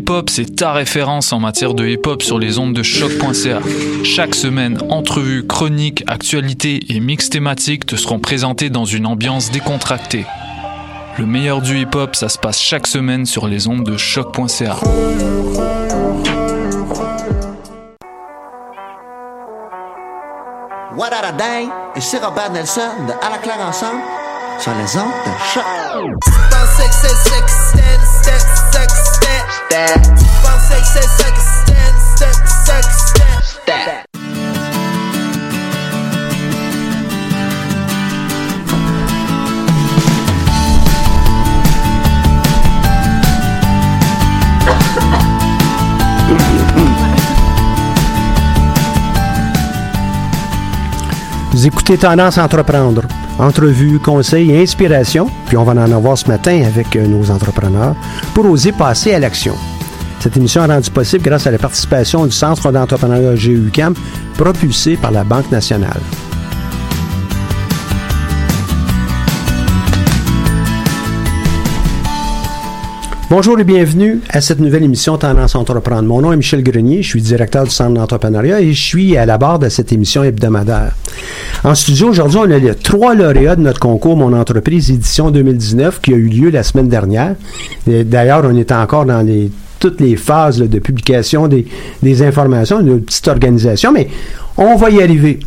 Pool Hip Hop, c'est ta référence en matière de hip hop sur les ondes de choc.ca. Chaque semaine, entrevues, chroniques, actualités et mix thématiques te seront présentés dans une ambiance décontractée. Le meilleur du hip hop, ça se passe chaque semaine sur les ondes de choc.ca. What a Day et c'est Robert Nelson de À la claire ensemble sur les ondes de choc. stat. Five, six, six, second, écoutez Tendance Entreprendre Entrevues, conseils et inspiration. Puis on va en avoir ce matin avec euh, nos entrepreneurs pour oser passer à l'action. Cette émission est rendue possible grâce à la participation du Centre d'entrepreneuriat GUCAM propulsé par la Banque nationale. Bonjour et bienvenue à cette nouvelle émission Tendance entreprendre. Mon nom est Michel Grenier, je suis directeur du Centre d'entrepreneuriat et je suis à la barre de cette émission hebdomadaire. En studio aujourd'hui, on a les trois lauréats de notre concours Mon entreprise édition 2019 qui a eu lieu la semaine dernière. D'ailleurs, on est encore dans les toutes les phases là, de publication des, des informations, une petite organisation, mais on va y arriver.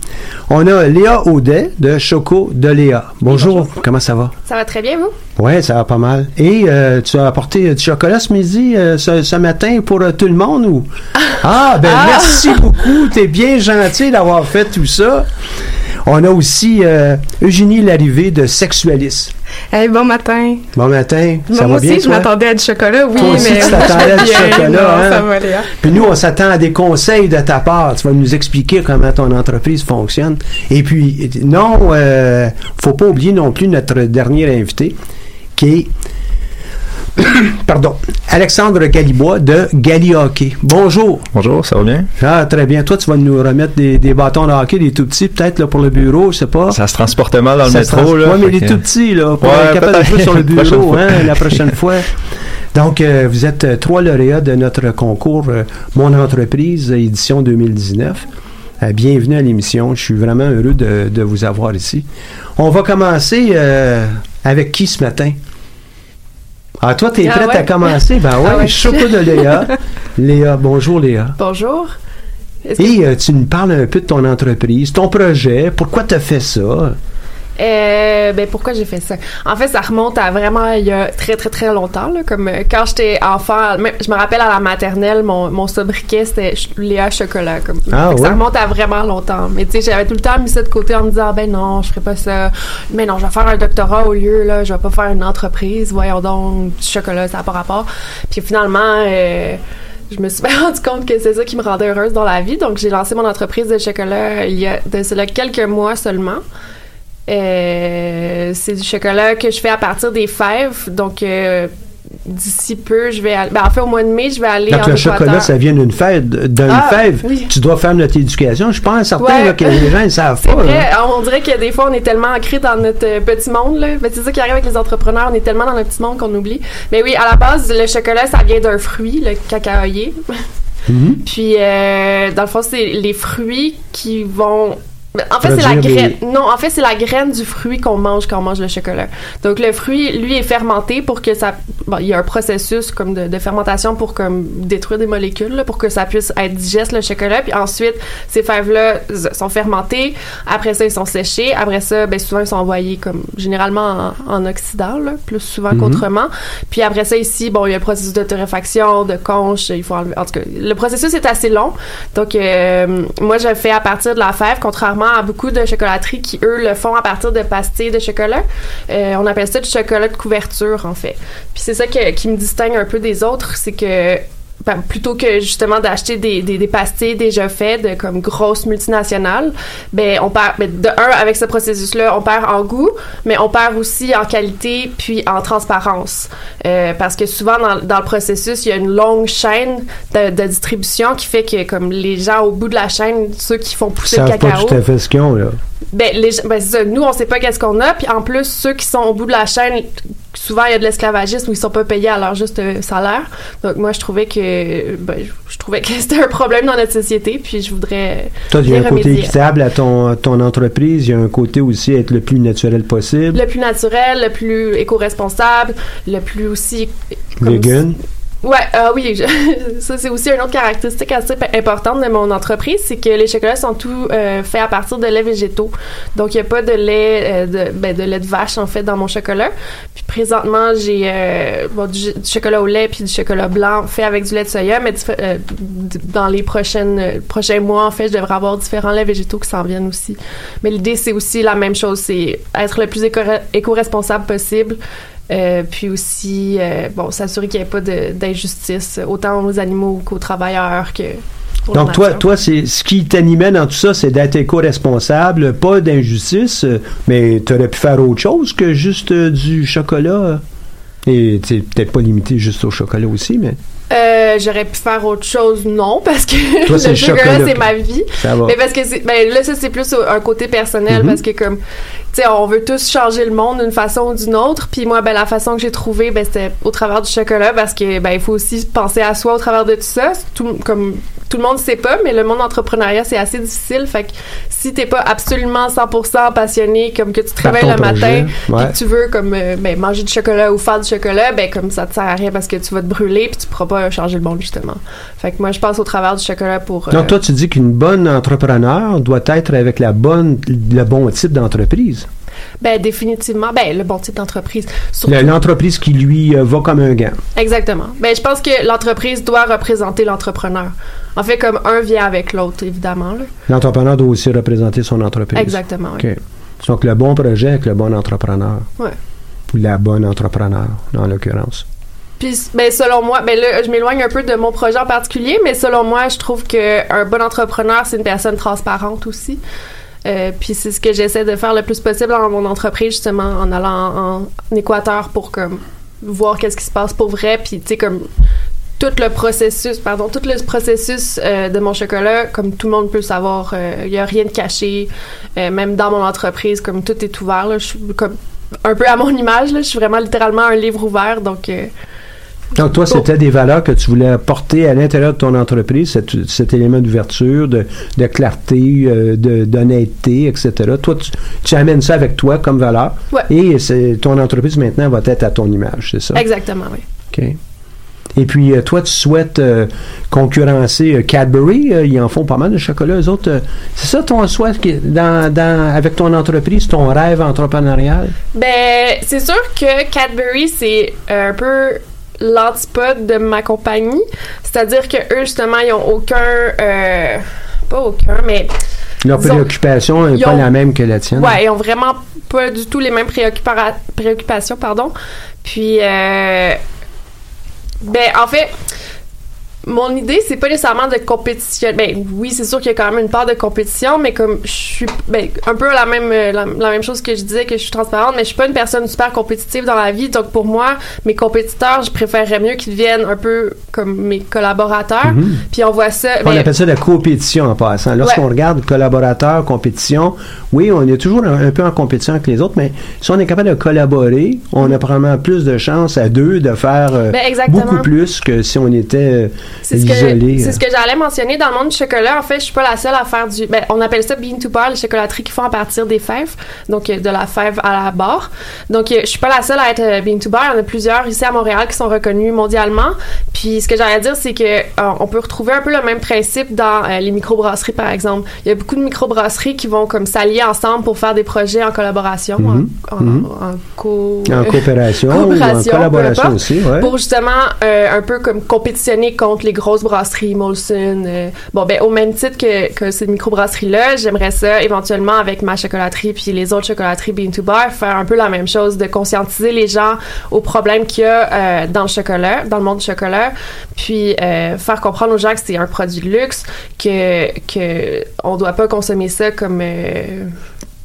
On a Léa Audet de Choco de Léa. Bonjour, comment ça va? Ça va très bien, vous? Oui, ça va pas mal. Et euh, tu as apporté du chocolat ce midi, euh, ce, ce matin pour euh, tout le monde ou? Ah, ben Ah! merci beaucoup. T'es bien gentil d'avoir fait tout ça. On a aussi Eugénie Larrivée de Sexualis. Hey, bon matin. Bon matin, ça Moi va bien aussi, je m'attendais à du chocolat, oui, Toi aussi, mais tu t'attendais à du chocolat, non, hein? ça va, Léa. Puis nous, on s'attend à des conseils de ta part. Tu vas nous expliquer comment ton entreprise fonctionne. Et puis, non, euh, faut pas oublier non plus notre dernier invité, qui est, pardon, Alexandre Galibois de Gali Hockey. Bonjour. Bonjour, ça va bien? Ah, très bien. Toi, tu vas nous remettre des, des bâtons de hockey, des tout petits, peut-être, là, pour le bureau, je sais pas. Ça se transporte mal dans le Ça métro, là. Ouais, mais les que- tout petits, là, pour Ouais, être capable de jouer sur le bureau, fois. hein, la prochaine fois. Donc, euh, vous êtes euh, trois lauréats de notre concours euh, Mon entreprise, édition 2019. Euh, bienvenue à l'émission. Je suis vraiment heureux de, de vous avoir ici. On va commencer avec qui ce matin? Ah, toi, t'es Ah prête ouais? à commencer? Ben ouais, Ah ouais. Choco de Léa. Léa, bonjour Léa. Bonjour. Que- Et euh, tu nous parles un peu de ton entreprise, ton projet, pourquoi tu as fait ça? Euh, ben pourquoi j'ai fait ça? En fait, ça remonte à vraiment il y a très très très longtemps là, comme euh, quand j'étais enfant, je me rappelle à la maternelle, mon, mon sobriquet c'était Léa chocolat comme. Ah ouais? Ça remonte à vraiment longtemps. Mais tu sais, j'avais tout le temps mis ça de côté en me disant ben non, je ferai pas ça. Mais non, je vais faire un doctorat au lieu là, je vais pas faire une entreprise. Voyons donc du chocolat, ça n'a pas rapport. Puis finalement euh, je me suis rendu compte que c'est ça qui me rendait heureuse dans la vie. Donc, j'ai lancé mon entreprise de chocolat il y a de cela quelques mois seulement. Euh, c'est du chocolat que je fais à partir des fèves. Donc, euh, d'ici peu, je vais aller. Ben, en fait, au mois de mai, je vais aller Donc, en le Équateur. chocolat, ça vient d'une fève. D'une Ah, fève. oui. Tu dois faire notre éducation. Je pense certain Ouais. là, que les gens ne savent pas. vrai, là. on dirait que des fois, on est tellement ancré dans notre euh, petit monde. Là. Ben, c'est ça qui arrive avec les entrepreneurs, on est tellement dans notre petit monde qu'on oublie. Mais oui, à la base, le chocolat, ça vient d'un fruit, le cacaoyer. Mhm. Puis, euh, dans le fond, c'est les fruits qui vont... En fait, c'est la graine. des- Non, en fait, c'est la graine du fruit qu'on mange quand on mange le chocolat. Donc, le fruit, lui, est fermenté pour que ça. Bon, il y a un processus comme de, de fermentation pour comme détruire des molécules, là, pour que ça puisse être digeste le chocolat. Puis ensuite, ces fèves-là sont fermentées. Après ça, ils sont séchés. Après ça, ben souvent ils sont envoyés comme généralement en, en Occident, là, plus souvent Mhm. qu'autrement. Puis après ça, ici, bon, il y a un processus de torréfaction, de conche. Il faut enlever. En tout cas, le processus est assez long. Donc, euh, moi, je le fais à partir de la fève, contrairement à beaucoup de chocolateries qui, eux, le font à partir de pastilles de chocolat. Euh, on appelle ça du chocolat de couverture, en fait. Puis c'est ça qui me distingue un peu des autres, c'est que plutôt que justement d'acheter des, des, des pastilles déjà faites de comme grosses multinationales, ben on perd ben, de un avec ce processus là, on perd en goût, mais on perd aussi en qualité puis en transparence Euh, parce que souvent dans, dans le processus il y a une longue chaîne de, de distribution qui fait que comme les gens au bout de la chaîne, ceux qui font Ils pousser le savent pas cacao, tout à fait ce qu'ils ont, là. Ben, les, ben, c'est ça. Nous, on sait pas qu'est-ce qu'on a. Puis en plus, ceux qui sont au bout de la chaîne, souvent, il y a de l'esclavagisme où ils sont pas payés à leur juste euh, salaire. Donc, moi, je trouvais que, ben, je- je trouvais que c'était un problème dans notre société. Puis je voudrais. Toi, il y a un côté équitable à ton, ton entreprise. Il y a un côté aussi être le plus naturel possible. Le plus naturel, le plus éco-responsable, le plus aussi. comme- Vegan. Ouais, ah oui, je- ça c'est aussi une autre caractéristique assez importante de mon entreprise, c'est que les chocolats sont tous euh, faits à partir de lait végétaux. Donc il n'y a pas de lait euh, de ben, de lait de vache en fait dans mon chocolat. Puis présentement, j'ai euh, bon, du, chocolat au lait puis du chocolat blanc fait avec du lait de soya, mais euh, dans les prochaines euh, prochains mois en fait, je devrais avoir différents laits végétaux qui s'en viennent aussi. Mais l'idée c'est aussi la même chose, c'est être le plus éco- éco-responsable possible. Euh, puis aussi, euh, bon, s'assurer qu'il n'y ait pas d'injustice, autant aux animaux qu'aux travailleurs que pour Donc, toi, toi c'est ce qui t'animait dans tout ça, c'est d'être éco-responsable, pas d'injustice, euh, mais tu aurais pu faire autre chose que juste euh, du chocolat. euh. Et tu peut-être pas limité juste au chocolat aussi, mais Euh, J'aurais pu faire autre chose, non, parce que Toi, le chocolat, c'est ma vie. ça va. Mais parce que c'est, ben là, ça, c'est plus un côté personnel, Mhm. parce que comme, tu sais, on veut tous changer le monde d'une façon ou d'une autre. Puis moi, ben, la façon que j'ai trouvée, ben, c'était au travers du chocolat, parce que, ben, il faut aussi penser à soi au travers de tout ça. Tout, comme, tout le monde sait pas, mais le monde entrepreneuriat, c'est assez difficile. Fait que si t'es pas absolument 100% passionné, comme que tu te réveilles le matin, ouais. que tu veux, comme, euh, ben, manger du chocolat ou faire du chocolat, ben, comme ça te sert à rien parce que tu vas te brûler, puis tu pourras pas changer le monde, justement. Fait que moi, je passe au travers du chocolat pour. euh, Donc, toi, tu dis qu'une bonne entrepreneur doit être avec la bonne, le bon type d'entreprise. Ben, définitivement. Ben, le bon type d'entreprise. L'entreprise qui lui euh, va comme un gant. Exactement. Ben, je pense que l'entreprise doit représenter l'entrepreneur. En fait, comme un vient avec l'autre, évidemment. L'entrepreneur doit aussi représenter son entreprise. Exactement, oui. OK. Donc, le bon projet avec le bon entrepreneur. Ouais. Ou la bonne entrepreneur, en l'occurrence. Puis, ben, selon moi, ben là, je m'éloigne un peu de mon projet en particulier, mais selon moi, je trouve que un bon entrepreneur, c'est une personne transparente aussi. Euh, puis c'est ce que j'essaie de faire le plus possible dans mon entreprise, justement, en allant en, Équateur pour comme voir qu'est-ce qui se passe pour vrai, puis tu sais comme tout le processus, pardon, tout le processus euh, de mon chocolat, comme tout le monde peut le savoir, il y a rien de caché, Euh, même dans mon entreprise, comme tout est ouvert, là, je suis comme un peu à mon image, là, je suis vraiment littéralement un livre ouvert, donc euh, Donc, toi, c'était des valeurs que tu voulais apporter à l'intérieur de ton entreprise, cet, cet élément d'ouverture, de, de clarté, euh, de, d'honnêteté, etc. Toi, tu, tu amènes ça avec toi comme valeur. Ouais. Et ton entreprise, maintenant, va être à ton image, c'est ça? exactement, oui. OK. Et puis, euh, toi, tu souhaites euh, concurrencer euh, Cadbury. euh, ils en font pas mal de chocolat, eux autres. c'est ça ton souhait dans, avec ton entreprise, ton rêve entrepreneurial? Ben, c'est sûr que Cadbury, c'est un peu l'antipode de ma compagnie. C'est-à-dire que eux, justement, ils ont aucun. euh, pas aucun, mais. Leur préoccupation n'est pas ont- la même que la tienne. Ouais, ils ont vraiment pas du tout les mêmes préoccupa- préoccupations, pardon. Puis, euh, ben, en fait, mon idée, c'est pas nécessairement de compétition. Ben oui, c'est sûr qu'il y a quand même une part de compétition, mais comme je suis ben, un peu la même euh, la, la même chose que je disais que je suis transparente, mais je suis pas une personne super compétitive dans la vie. Donc pour moi, mes compétiteurs, je préférerais mieux qu'ils deviennent un peu comme mes collaborateurs. Mhm. Puis on voit ça. On ben, appelle ça la compétition en passant. Lorsqu'on Ouais. regarde collaborateur, compétition, oui, on est toujours un, un peu en compétition avec les autres, mais si on est capable de collaborer, on a probablement plus de chances à deux de faire euh, Ben, beaucoup plus que si on était euh, C'est ce que ce que j'allais mentionner dans le monde du chocolat. En fait, je suis pas la seule à faire du. Ben, on appelle ça bean to bar, les chocolateries qui font à partir des fèves, donc euh, de la fève à la barre. Donc, euh, je suis pas la seule à être euh, bean to bar. Il y en a plusieurs ici à Montréal qui sont reconnus mondialement. Puis, ce que j'allais dire, c'est que euh, on peut retrouver un peu le même principe dans euh, les microbrasseries, par exemple. Il y a beaucoup de microbrasseries qui vont comme s'allier ensemble pour faire des projets en collaboration, Mhm. en, en, Mhm. en co- En coopération, ou en collaboration aussi, ouais. Pour justement euh, un peu comme compétitionner contre les grosses brasseries, Molson. euh, bon, ben au même titre que, que ces microbrasseries-là, j'aimerais ça éventuellement avec ma chocolaterie puis les autres chocolateries Bean to Bar faire un peu la même chose, de conscientiser les gens aux problèmes qu'il y a euh, dans le chocolat, dans le monde du chocolat, puis euh, faire comprendre aux gens que c'est un produit de luxe, que que on doit pas consommer ça comme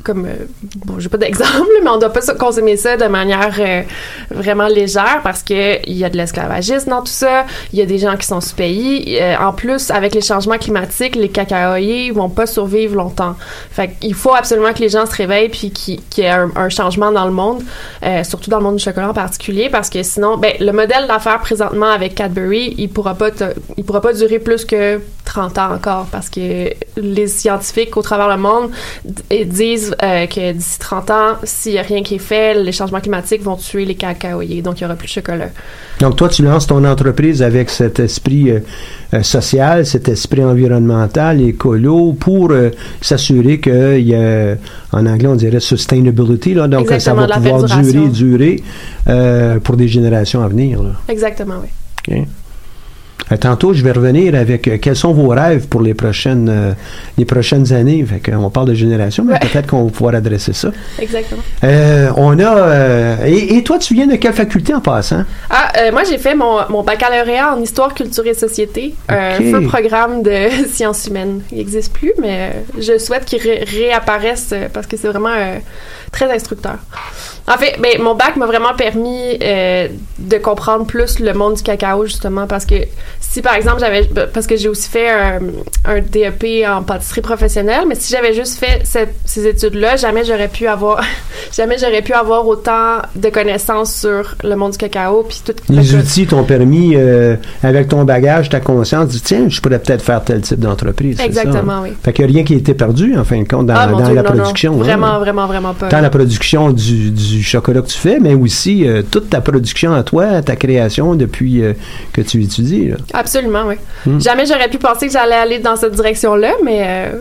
comme euh, bon j'ai pas d'exemple mais on doit pas so- consommer ça de manière euh, vraiment légère parce que il y a de l'esclavagisme dans tout ça il y a des gens qui sont sous-payés Euh, en plus avec les changements climatiques les cacaoyers vont pas survivre longtemps. Fait qu'il faut absolument que les gens se réveillent puis qu'il y ait un, changement dans le monde euh, surtout dans le monde du chocolat en particulier parce que sinon ben le modèle d'affaires présentement avec Cadbury il pourra pas il pourra pas durer plus que 30 ans encore parce que les scientifiques au travers le monde d- disent euh, que d'ici 30 ans, s'il n'y a rien qui est fait, les changements climatiques vont tuer les cacaoyers, donc il n'y aura plus de chocolat. Donc, toi, tu lances ton entreprise avec cet esprit euh, euh, social, cet esprit environnemental, écolo, pour euh, s'assurer qu'il y a, en anglais, on dirait sustainability, là, donc Exactement, ça va pouvoir durer, durer pour des générations à venir. Là. Exactement, oui. OK. Euh, Tantôt, je vais revenir avec euh, quels sont vos rêves pour les prochaines, euh, les prochaines années? Fait qu'on parle de génération, mais Ouais. peut-être qu'on va pouvoir adresser ça. Exactement. Euh, on a. et, et toi, tu viens de quelle faculté en passant? Ah, euh, moi, j'ai fait mon, mon baccalauréat en histoire, culture et société, un feu programme de sciences humaines. Il n'existe plus, mais je souhaite qu'il ré- réapparaisse parce que c'est vraiment très instructeur. En fait, ben, mon bac m'a vraiment permis euh, de comprendre plus le monde du cacao, justement, parce que si, par exemple, j'avais... Parce que j'ai aussi fait un, un DEP en pâtisserie professionnelle, mais si j'avais juste fait cette- ces études-là, jamais j'aurais pu avoir... jamais j'aurais pu avoir autant de connaissances sur le monde du cacao, puis tout... Les que- outils t'ont permis, euh, avec ton bagage, ta conscience, de tiens, je pourrais peut-être faire tel type d'entreprise. ça? Exactement, oui. Fait qu'il n'y a rien qui a été perdu, en fin de compte, dans, Ah, mon dans Dieu, la non, non. production. hein. Vraiment, vraiment, vraiment pas. La production du, du chocolat que tu fais, mais aussi euh, toute ta production à toi, ta création depuis euh, que tu étudies. là. Absolument, oui. Hmm. Jamais j'aurais pu penser que j'allais aller dans cette direction-là, mais euh,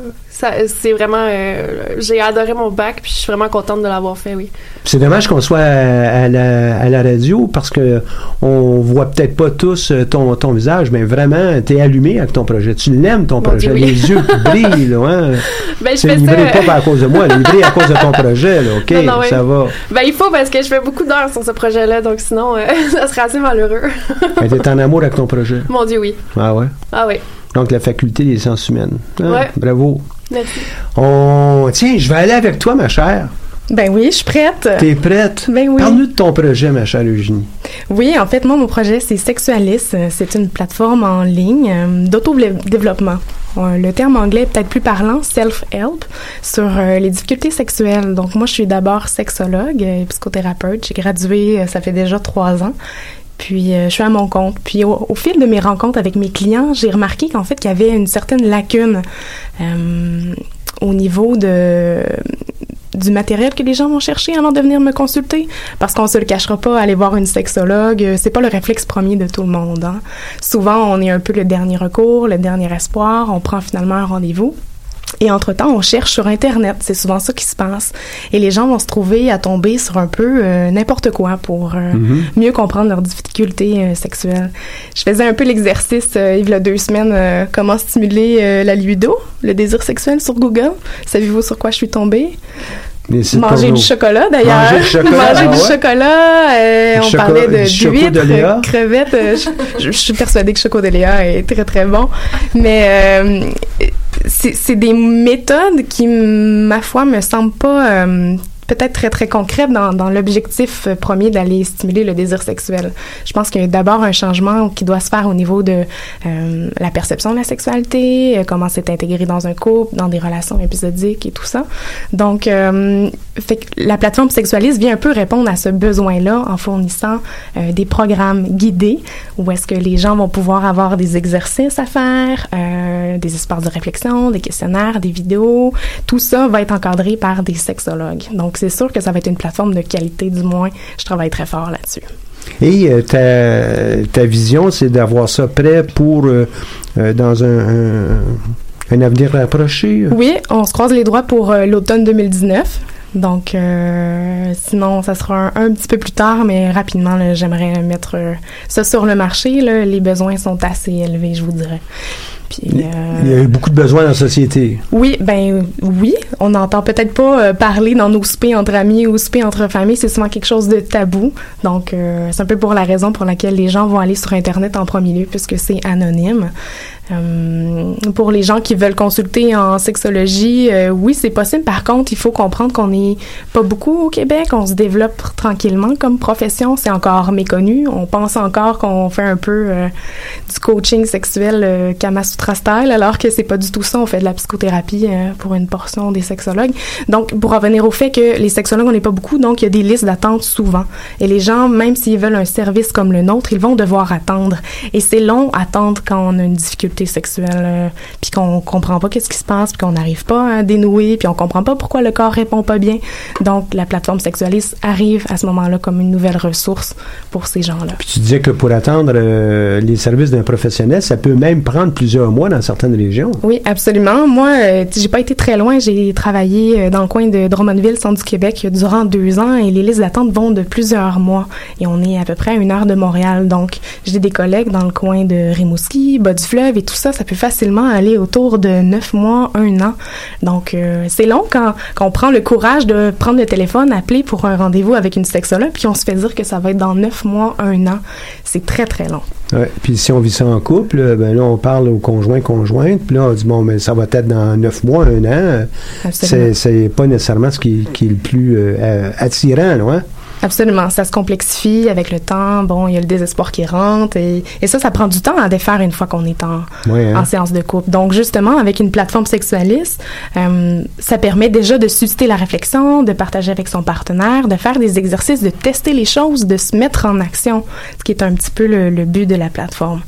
c'est vraiment... euh, j'ai adoré mon bac, puis je suis vraiment contente de l'avoir fait, oui. C'est dommage qu'on soit à, à la, à la radio parce que on voit peut-être pas tous euh, ton, ton visage, mais vraiment, tu es allumé avec ton projet. Tu l'aimes, ton projet. Dieu, oui. Les yeux qui brillent, là, hein? Ben, je C'est fais livré ça... pas à cause de moi, livré à cause de ton projet, là, OK? Non, non, oui. Ça va. Ben, il faut, parce que je fais beaucoup d'heures sur ce projet-là, donc sinon, euh, ça serait assez malheureux. Mais t'es en amour avec ton projet. Mon Dieu, oui. Ah ouais? Ah oui. Donc, la faculté des sciences humaines. Ah, Ouais. Bravo. On... Tiens, je vais aller avec toi, ma chère. Ben oui, je suis prête. T'es prête? Ben oui. Parle-nous de ton projet, ma chère Eugénie. Oui, en fait, moi, mon projet, c'est Sexualis. C'est une plateforme en ligne euh, d'auto-développement. Euh, Le terme anglais est peut-être plus parlant, self-help, sur euh, les difficultés sexuelles. Donc, moi, je suis d'abord sexologue et psychothérapeute. J'ai gradué, euh, ça fait déjà trois ans. Puis, euh, je suis à mon compte. Puis, au, fil de mes rencontres avec mes clients, j'ai remarqué qu'en fait, qu'il y avait une certaine lacune euh, au niveau de du matériel que les gens vont chercher avant de venir me consulter. Parce qu'on se le cachera pas, aller voir une sexologue, euh, c'est pas le réflexe premier de tout le monde. hein. Souvent, on est un peu le dernier recours, le dernier espoir, on prend finalement un rendez-vous. Et entre-temps, on cherche sur Internet. C'est souvent ça qui se passe. Et les gens vont se trouver à tomber sur un peu euh, n'importe quoi pour euh, mieux comprendre leurs difficultés euh, sexuelles. Je faisais un peu l'exercice, euh, il y a deux semaines, euh, comment stimuler euh, la libido, le désir sexuel sur Google. Savez-vous sur quoi je suis tombée? Manger du chocolat d'ailleurs. Manger du chocolat, Manger ah du ouais? chocolat. euh, on choco- parlait de d'huîtres, crevettes. je, je suis persuadée que le choco de Léa est très très bon. Mais euh, c'est des méthodes qui, ma foi, me semblent pas euh, peut-être très très concrètes dans, l'objectif euh, premier d'aller stimuler le désir sexuel. Je pense qu'il y a d'abord un changement qui doit se faire au niveau de euh, la perception de la sexualité, euh, comment c'est intégré dans un couple, dans des relations épisodiques et tout ça. Donc, la plateforme Sexualiste vient un peu répondre à ce besoin-là en fournissant des programmes guidés où est-ce que les gens vont pouvoir avoir des exercices à faire, des espaces de réflexion, des questionnaires, des vidéos. Tout ça va être encadré par des sexologues. Donc, c'est sûr que ça va être une plateforme de qualité, du moins. Je travaille très fort là-dessus. Et euh, ta, ta vision, c'est d'avoir ça prêt pour, euh, euh, dans un, un, un avenir rapproché? Oui, on se croise les doigts pour l'automne 2019. Donc, sinon, ça sera un, un petit peu plus tard, mais rapidement, là, j'aimerais mettre ça sur le marché. Là. Les besoins sont assez élevés, je vous dirais. Puis, Il y euh, a eu beaucoup de besoins dans la société. oui, ben oui, on n'entend peut-être pas euh, parler dans nos soupers entre amis ou soupers entre familles, c'est souvent quelque chose de tabou. Donc euh, c'est un peu pour la raison pour laquelle les gens vont aller sur internet en premier lieu puisque c'est anonyme. Euh, pour les gens qui veulent consulter en sexologie, euh, oui, c'est possible. Par contre, il faut comprendre qu'on n'est pas beaucoup au Québec. On se développe tranquillement comme profession. C'est encore méconnu. On pense encore qu'on fait un peu euh, du coaching sexuel euh, Kama Sutra style, alors que c'est pas du tout ça. On fait de la psychothérapie euh, pour une portion des sexologues. Donc, pour revenir au fait que les sexologues, on n'est pas beaucoup, donc il y a des listes d'attente souvent. Et les gens, même s'ils veulent un service comme le nôtre, ils vont devoir attendre. Et c'est long attendre quand on a une difficulté sexuelle, euh, puis qu'on comprend pas qu'est-ce qui se passe, puis qu'on n'arrive pas à dénouer, puis on comprend pas pourquoi le corps répond pas bien. Donc, la plateforme sexualiste arrive à ce moment-là comme une nouvelle ressource pour ces gens-là. Puis tu disais que pour attendre euh, les services d'un professionnel, ça peut même prendre plusieurs mois dans certaines régions. Oui, absolument. Moi, euh, j'ai pas été très loin. J'ai travaillé euh, dans le coin de Drummondville, centre du Québec, durant deux ans et les listes d'attente vont de plusieurs mois. Et on est à peu près à une heure de Montréal. Donc, j'ai des collègues dans le coin de Rimouski, bas du fleuve et tout ça. Ça peut facilement aller autour de neuf mois, un an. Donc, euh, c'est long quand, quand on prend le courage de prendre le téléphone, appeler pour un rendez-vous avec une sexologue, puis on se fait dire que ça va être dans neuf mois, un an. C'est très, très long. Ouais. Puis si on vit ça en couple, euh, ben là, on parle au conjoint, conjointe, puis là, on dit, bon, mais ça va être dans neuf mois, un an. C'est, pas nécessairement ce qui, qui est le plus euh, attirant, non? hein? Absolument, ça se complexifie avec le temps. Bon, il y a le désespoir qui rentre et, et ça, ça prend du temps à défaire une fois qu'on est en, hein? en séance de couple. Donc, justement, avec une plateforme sexualiste, euh, ça permet déjà de susciter la réflexion, de partager avec son partenaire, de faire des exercices, de tester les choses, de se mettre en action, ce qui est un petit peu le, le but de la plateforme.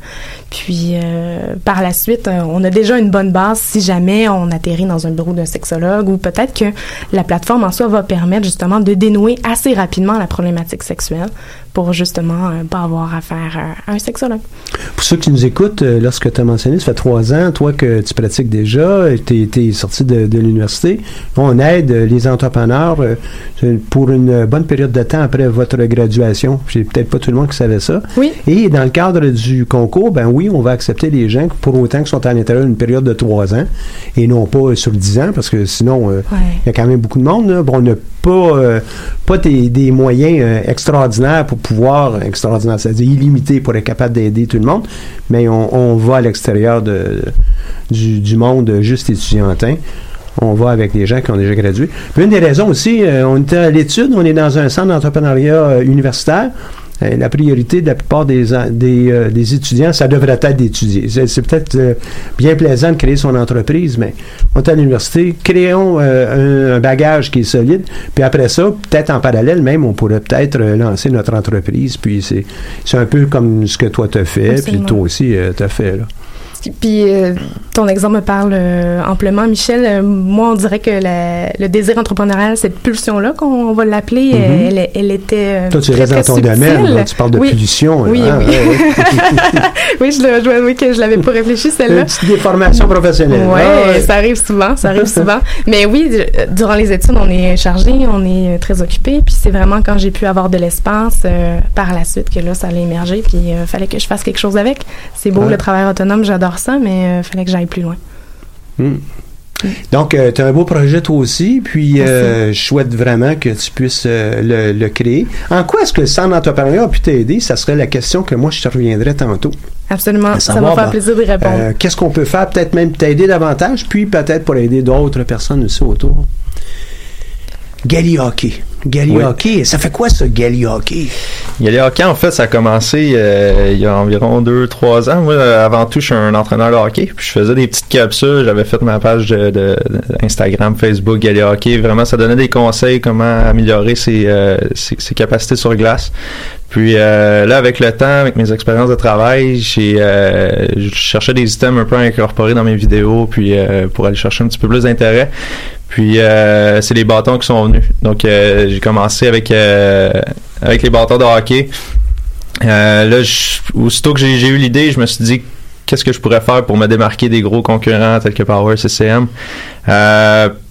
Puis, euh, par la suite, euh, on a déjà une bonne base si jamais on atterrit dans un bureau d'un sexologue ou peut-être que la plateforme en soi va permettre justement de dénouer assez rapidement la problématique sexuelle pour justement euh, pas avoir affaire à un sexologue. Pour ceux qui nous écoutent, euh, lorsque tu as mentionné, ça fait trois ans, toi, que tu pratiques déjà, tu es, sorti de, de l'université. On aide euh, les entrepreneurs euh, pour une bonne période de temps après votre graduation. J'ai peut-être pas tout le monde qui savait ça. Oui. Et dans le cadre du concours, ben oui, on va accepter les gens pour autant qu'ils sont à l'intérieur d'une période de trois ans et non pas euh, sur dix ans, parce que sinon, euh, il Ouais. y a quand même beaucoup de monde. Là. Bon, on n'a pas, euh, pas des, des moyens euh, extraordinaires pour pouvoir, extraordinaire, c'est-à-dire illimités pour être capable d'aider tout le monde, mais on, on va à l'extérieur de, du, du monde juste étudiantin. On va avec des gens qui ont déjà gradué. Une des raisons aussi, euh, on était à l'étude, on est dans un centre d'entrepreneuriat euh, universitaire. Euh, La priorité de la plupart des, euh, des étudiants, ça devrait être d'étudier. C'est, peut-être euh, bien plaisant de créer son entreprise, mais on est à l'université, créons un, un bagage qui est solide, puis après ça, peut-être en parallèle même, on pourrait peut-être lancer notre entreprise, puis c'est, c'est un peu comme ce que toi t'as fait, puis toi aussi t'as fait. Là. Puis euh, ton exemple me parle euh, amplement, Michel. Euh, moi, on dirait que la- le désir entrepreneurial, cette pulsion-là, qu'on va l'appeler, Mhm. euh, elle, elle était Toi, tu très, restes dans ton subtile. domaine, là, tu parles de Oui. pulsion. Oui, hein, oui. oui, je dois avouer que je l'avais pas réfléchi, celle-là. Une déformation professionnelle. Ouais, Ah, ouais. ça arrive souvent, ça arrive souvent. Mais oui, durant les études, on est chargé, on est très occupé, puis c'est vraiment quand j'ai pu avoir de l'espace par la suite que là, ça allait émerger, puis euh, fallait que je fasse quelque chose avec. C'est beau Ouais. le travail autonome, j'adore ça, mais euh, fallait que j'aille plus loin. Hmm. Donc, tu as un beau projet toi aussi, puis euh, je souhaite vraiment que tu puisses euh, le, le créer. En quoi est-ce que le centre d'entrepreneuriat a pu t'aider? Ça serait la question que moi, je te reviendrai tantôt. Absolument. Ça va faire ben, plaisir d'y répondre. euh, Qu'est-ce qu'on peut faire? Peut-être même t'aider davantage, puis peut-être pour aider d'autres personnes aussi autour? Gali hockey. Oui. hockey. Ça fait quoi, ça, gali hockey? Hockey, en fait, ça a commencé euh, il y a environ 2-3 ans. Moi, avant tout, je suis un entraîneur de hockey. Puis je faisais des petites capsules. J'avais fait ma page de, Instagram, Facebook, Gali Hockey. Vraiment, ça donnait des conseils comment améliorer ses, euh, ses, ses capacités sur glace. Puis euh, là, avec le temps, avec mes expériences de travail, j'ai euh, je cherchais des items un peu à incorporer dans mes vidéos, puis euh, pour aller chercher un petit peu plus d'intérêt. Puis euh, c'est les bâtons qui sont venus. Donc euh, j'ai commencé avec euh, avec les bâtons de hockey. Euh, là, je- aussitôt que j'ai eu l'idée, je me suis dit qu'est-ce que je pourrais faire pour me démarquer des gros concurrents tels que Power CCM.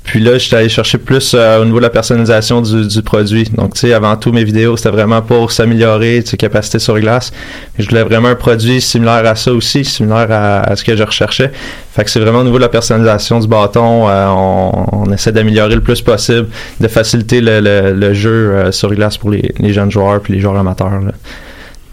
Puis là, j'étais allé chercher plus euh, au niveau de la personnalisation du, du produit. Donc, tu sais, avant tout, mes vidéos, c'était vraiment pour s'améliorer, tu sais, capacité sur glace. Je voulais vraiment un produit similaire à ça aussi, similaire à, à ce que je recherchais. Fait que c'est vraiment au niveau de la personnalisation du bâton, euh, on, on essaie d'améliorer le plus possible, de faciliter le, le- le jeu euh, sur glace pour les, les jeunes joueurs puis les joueurs amateurs. là.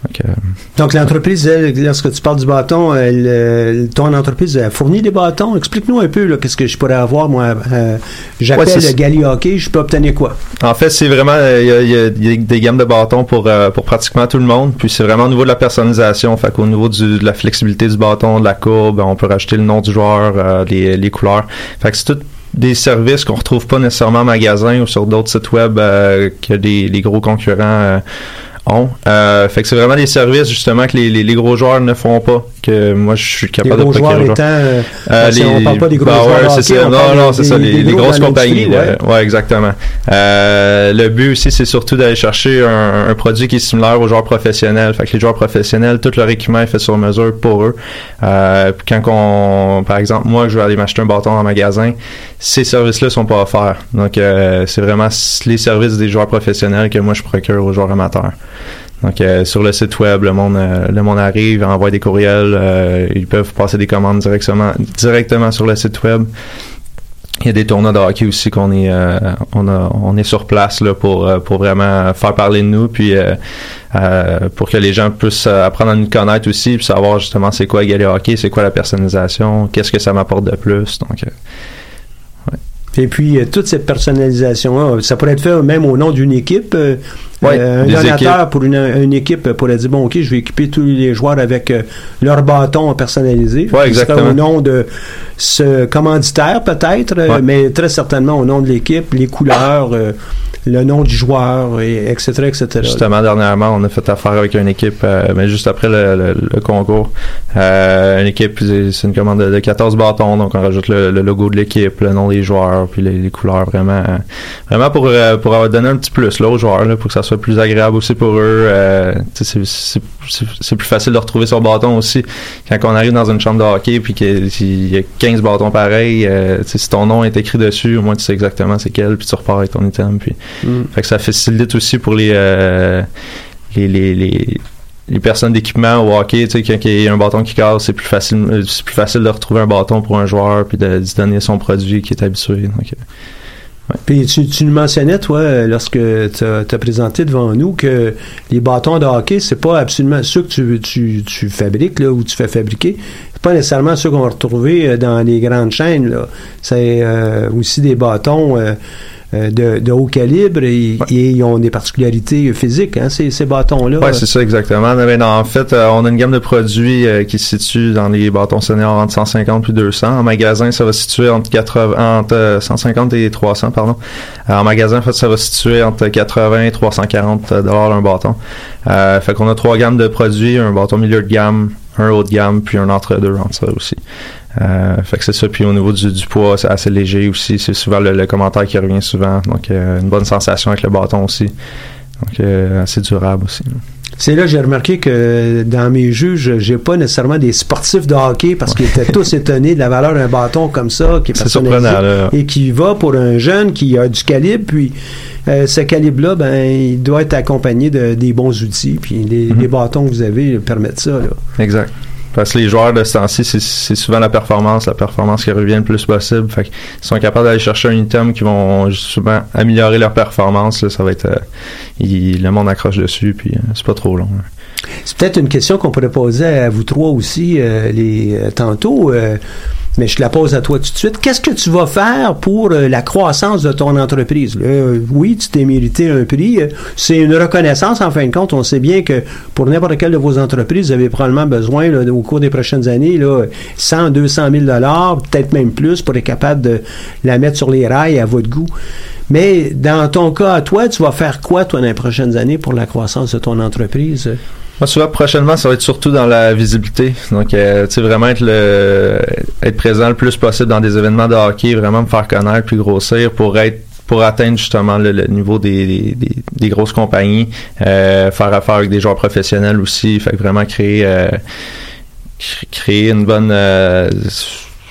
Donc, euh, Donc, l'entreprise, elle, lorsque tu parles du bâton, elle, euh, ton entreprise a fourni des bâtons? Explique-nous un peu, là, qu'est-ce que je pourrais avoir, moi. Euh, J'appelle Ouais, le Gali Hockey, je peux obtenir quoi? En fait, c'est vraiment euh, il y a, il y a- il y a des gammes de bâtons pour euh, pour pratiquement tout le monde. Puis c'est vraiment au niveau de la personnalisation. Fait qu'au niveau du, de la flexibilité du bâton, de la courbe, on peut rajouter le nom du joueur, euh, les, les couleurs. Fait que c'est tout des services qu'on retrouve pas nécessairement en magasin ou sur d'autres sites web euh, que des les gros concurrents euh, ont. Euh, fait que c'est vraiment des services justement que les, les, les gros joueurs ne font pas. Que moi je suis Les capable gros de procurer joueurs étant... euh, euh, on parle pas des gros bah joueurs ouais, ça. on Non, non, c'est ça. Les, les grosses compagnies. là. Ouais. exactement. Euh, le but aussi, c'est surtout d'aller chercher un, un produit qui est similaire aux joueurs professionnels. Fait que les joueurs professionnels, tout leur équipement est fait sur mesure pour eux. Euh, quand on, par exemple, moi, je vais aller m'acheter un bâton en magasin, ces services-là sont pas offerts. Donc, euh, c'est vraiment les services des joueurs professionnels que moi je procure aux joueurs amateurs. Donc euh, sur le site web, le monde, euh, le monde arrive, envoie des courriels, euh, ils peuvent passer des commandes directement, directement sur le site web. Il y a des tournois de hockey aussi qu'on est, on, est sur place là pour pour vraiment faire parler de nous, puis pour que les gens puissent apprendre à nous connaître aussi, puis savoir justement c'est quoi Galet Hockey, c'est quoi la personnalisation, qu'est-ce que ça m'apporte de plus. Donc Et puis, toute cette personnalisation-là, ça pourrait être fait même au nom d'une équipe. Euh, Ouais, euh, un donateur équipes. pour une, une équipe pourrait dire, bon, OK, je vais équiper tous les joueurs avec euh, leur bâton personnalisé. Ouais, exactement. au nom de ce commanditaire, peut-être, euh, Ouais. mais très certainement au nom de l'équipe, les couleurs, euh, le nom du joueur, et, etc., etc. Justement, dernièrement, on a fait affaire avec une équipe, mais juste après le, le- le concours. Une équipe, c'est une commande de, de 14 bâtons, donc on rajoute le, le logo de l'équipe, le nom des joueurs, puis les, les couleurs, vraiment, vraiment pour pour avoir donné un petit plus là aux joueurs, là, pour que ça soit plus agréable aussi pour eux. Euh, c'est- plus facile de retrouver son bâton aussi quand on arrive dans une chambre de hockey puis qu'il y a 15 bâtons pareils. euh, si ton nom est écrit dessus, au moins tu sais exactement c'est quel, puis tu repars avec ton item, puis Mm. fait que ça facilite aussi pour les euh, les, les, les, les personnes d'équipement au hockey, tu sais, quand il y a un bâton qui casse, c'est plus facile c'est plus facile de retrouver un bâton pour un joueur puis de, d'y donner son produit qui est habitué. Donc, Puis tu, tu nous mentionnais, toi, euh, lorsque tu as, présenté devant nous, que les bâtons de hockey, c'est pas absolument ceux que tu, tu, tu fabriques, là, ou tu fais fabriquer. C'est pas nécessairement ceux qu'on va retrouver euh, dans les grandes chaînes. C'est euh, aussi des bâtons euh, de, de haut calibre et, et ils ont des particularités physiques, hein, ces, ces bâtons-là. Ouais, c'est ça exactement. Mais non, en fait, euh, on a une gamme de produits euh, qui se situe dans les bâtons seniors entre 150 et 200. En magasin, ça va se situer entre 80, entre euh, 150 et 300, pardon. Euh, en magasin, en fait, ça va se situer entre 80 et 340 dollars un bâton. Euh, fait qu'on a trois gammes de produits, un bâton milieu de gamme, un haut de gamme, puis un entre-deux entre ça aussi. Euh, fait que c'est ça. Puis au niveau du, du poids, c'est assez léger aussi. C'est souvent le, le commentaire qui revient souvent. Donc, euh, une bonne sensation avec le bâton aussi. Donc, euh, assez durable aussi. C'est là que j'ai remarqué que dans mes juges, j'ai pas nécessairement des sportifs de hockey parce qu'ils étaient tous étonnés de la valeur d'un bâton comme ça qui est surprenant, là. et qui va pour un jeune qui a du calibre puis euh, ce calibre-là, ben il doit être accompagné de des bons outils puis les, Mhm. les bâtons que vous avez permettent ça. Là. Exact. Parce que les joueurs de ce temps-ci, c'est- souvent la performance, la performance qui revient le plus possible. Fait qu'ils sont capables d'aller chercher un item qui vont souvent améliorer leur performance. là, ça va être, euh, le monde accroche dessus, puis euh, c'est pas trop long. C'est peut-être une question qu'on pourrait poser à vous trois aussi euh, les, euh, tantôt, euh, mais je la pose à toi tout de suite. Qu'est-ce que tu vas faire pour euh, la croissance de ton entreprise? Euh, oui, tu t'es mérité un prix. euh, C'est une reconnaissance, en fin de compte. On sait bien que pour n'importe quelle de vos entreprises, vous avez probablement besoin, au cours des prochaines années, là, 100, 200 000 peut-être même plus, pour être capable de la mettre sur les rails à votre goût. Mais dans ton cas, toi, tu vas faire quoi, toi, dans les prochaines années pour la croissance de ton entreprise? Moi, souvent, prochainement, ça va être surtout dans la visibilité. Donc, euh, tu sais, vraiment être le, être présent le plus possible dans des événements de hockey, vraiment me faire connaître puis grossir pour être pour atteindre justement le, le niveau des, des, des- des grosses compagnies, euh, faire affaire avec des joueurs professionnels aussi, fait que vraiment créer euh, cr- créer une bonne euh,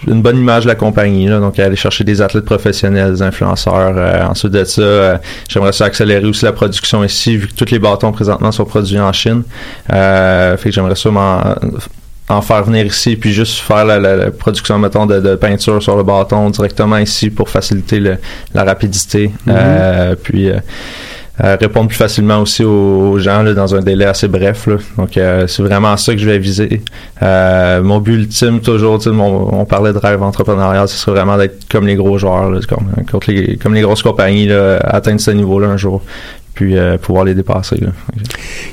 une bonne image de la compagnie là. donc aller chercher des athlètes professionnels des influenceurs euh, ensuite de ça euh, j'aimerais ça accélérer aussi la production ici vu que tous les bâtons présentement sont produits en Chine. Euh, fait que j'aimerais ça m'en en faire venir ici puis juste faire la, la- la production mettons de, de peinture sur le bâton directement ici pour faciliter le- la rapidité. Euh, puis euh, répondre plus facilement aussi aux, aux gens là, dans un délai assez bref. Là. Donc, euh, c'est vraiment ça que je vais viser. Euh, mon but ultime, toujours, on parlait de rêve entrepreneurial, ce serait vraiment d'être comme les gros joueurs, là, comme, les, comme les grosses compagnies, là, atteindre ce niveau-là un jour, puis euh, pouvoir les dépasser. Là.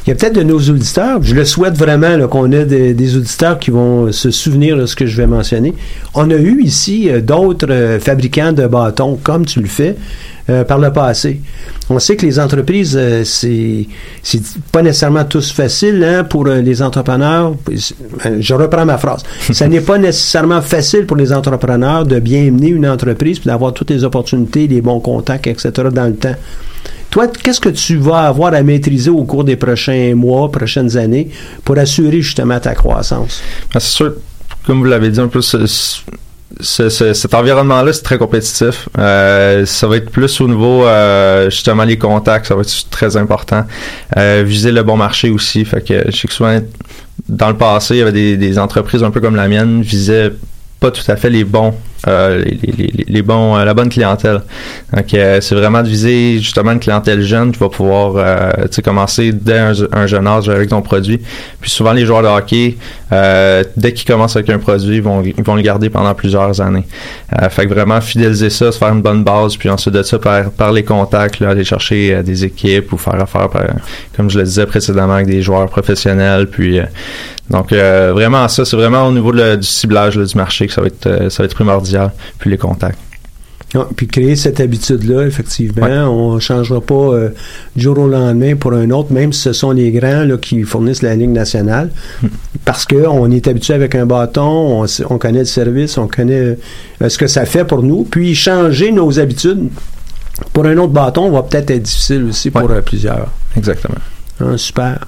Il y a peut-être de nos auditeurs, je le souhaite vraiment qu'on ait des, auditeurs qui vont se souvenir de ce que je vais mentionner. On a eu ici euh, d'autres euh, fabricants de bâtons, comme tu le fais, euh, par le passé. On sait que les entreprises, c'est c'est pas nécessairement tous facile hein, pour les entrepreneurs. Je reprends ma phrase. Ça n'est pas nécessairement facile pour les entrepreneurs de bien mener une entreprise puis d'avoir toutes les opportunités, les bons contacts, etc. dans le temps. Qu'est-ce que tu vas avoir à maîtriser au cours des prochains mois, prochaines années pour assurer justement ta croissance? Ah, c'est sûr, comme vous l'avez dit un peu, ce- ce- ce- cet environnement-là, c'est très compétitif. Euh, ça va être plus au niveau, euh, justement, les contacts, ça va être très important. Euh, viser le bon marché aussi. Fait que je sais que souvent, dans le passé, il y avait des, des entreprises un peu comme la mienne, visaient pas tout à fait les bons, euh, les, les- les- bons, euh, la bonne clientèle. Donc, euh, c'est vraiment de viser justement une clientèle jeune qui va pouvoir, euh, commencer dès un, un jeune âge avec ton produit. Puis souvent, les joueurs de hockey, euh, dès qu'ils commencent avec un produit, ils vont, ils vont le garder pendant plusieurs années. Euh, fait que vraiment fidéliser ça, se faire une bonne base, puis ensuite de ça, par, par les contacts, là, aller chercher des équipes ou faire affaire, par- comme je le disais précédemment, avec des joueurs professionnels. Puis, donc, vraiment ça, c'est vraiment au niveau de du ciblage là, du marché que ça va être, ça va être primordial, puis les contacts. Ah, Puis créer cette habitude-là, effectivement, on ne changera pas euh, du jour au lendemain pour un autre, même si ce sont les grands là, qui fournissent la Ligue nationale, parce qu'on est habitué avec un bâton, on connaît le service, on connaît euh, ce que ça fait pour nous, puis changer nos habitudes pour un autre bâton va peut-être être difficile aussi pour euh, plusieurs. Exactement. Hein, super.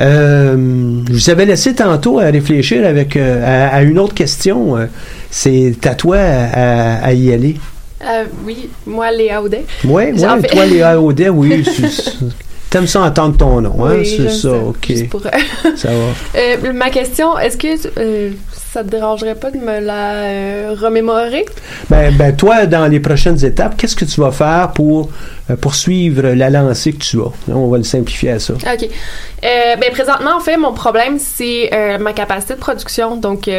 Euh, je vous avais laissé tantôt à réfléchir avec euh, à, à une autre question. Euh, C'est à toi à, à- à y aller. Euh, oui, moi, Léa Audet. Oui, en ouais, fait- toi, Léa Audet, oui. T'aimes ça entendre ton nom, hein? Oui, c'est ça, ok. Pour, euh, Ça va. Euh, ma question, est-ce que euh, ça te dérangerait pas de me la euh, remémorer? Ben, ben, toi, dans les prochaines étapes, qu'est-ce que tu vas faire pour poursuivre la lancée que tu as? Là, on va le simplifier à ça. OK. Ben, présentement, en fait, mon problème, c'est ma capacité de production. Donc,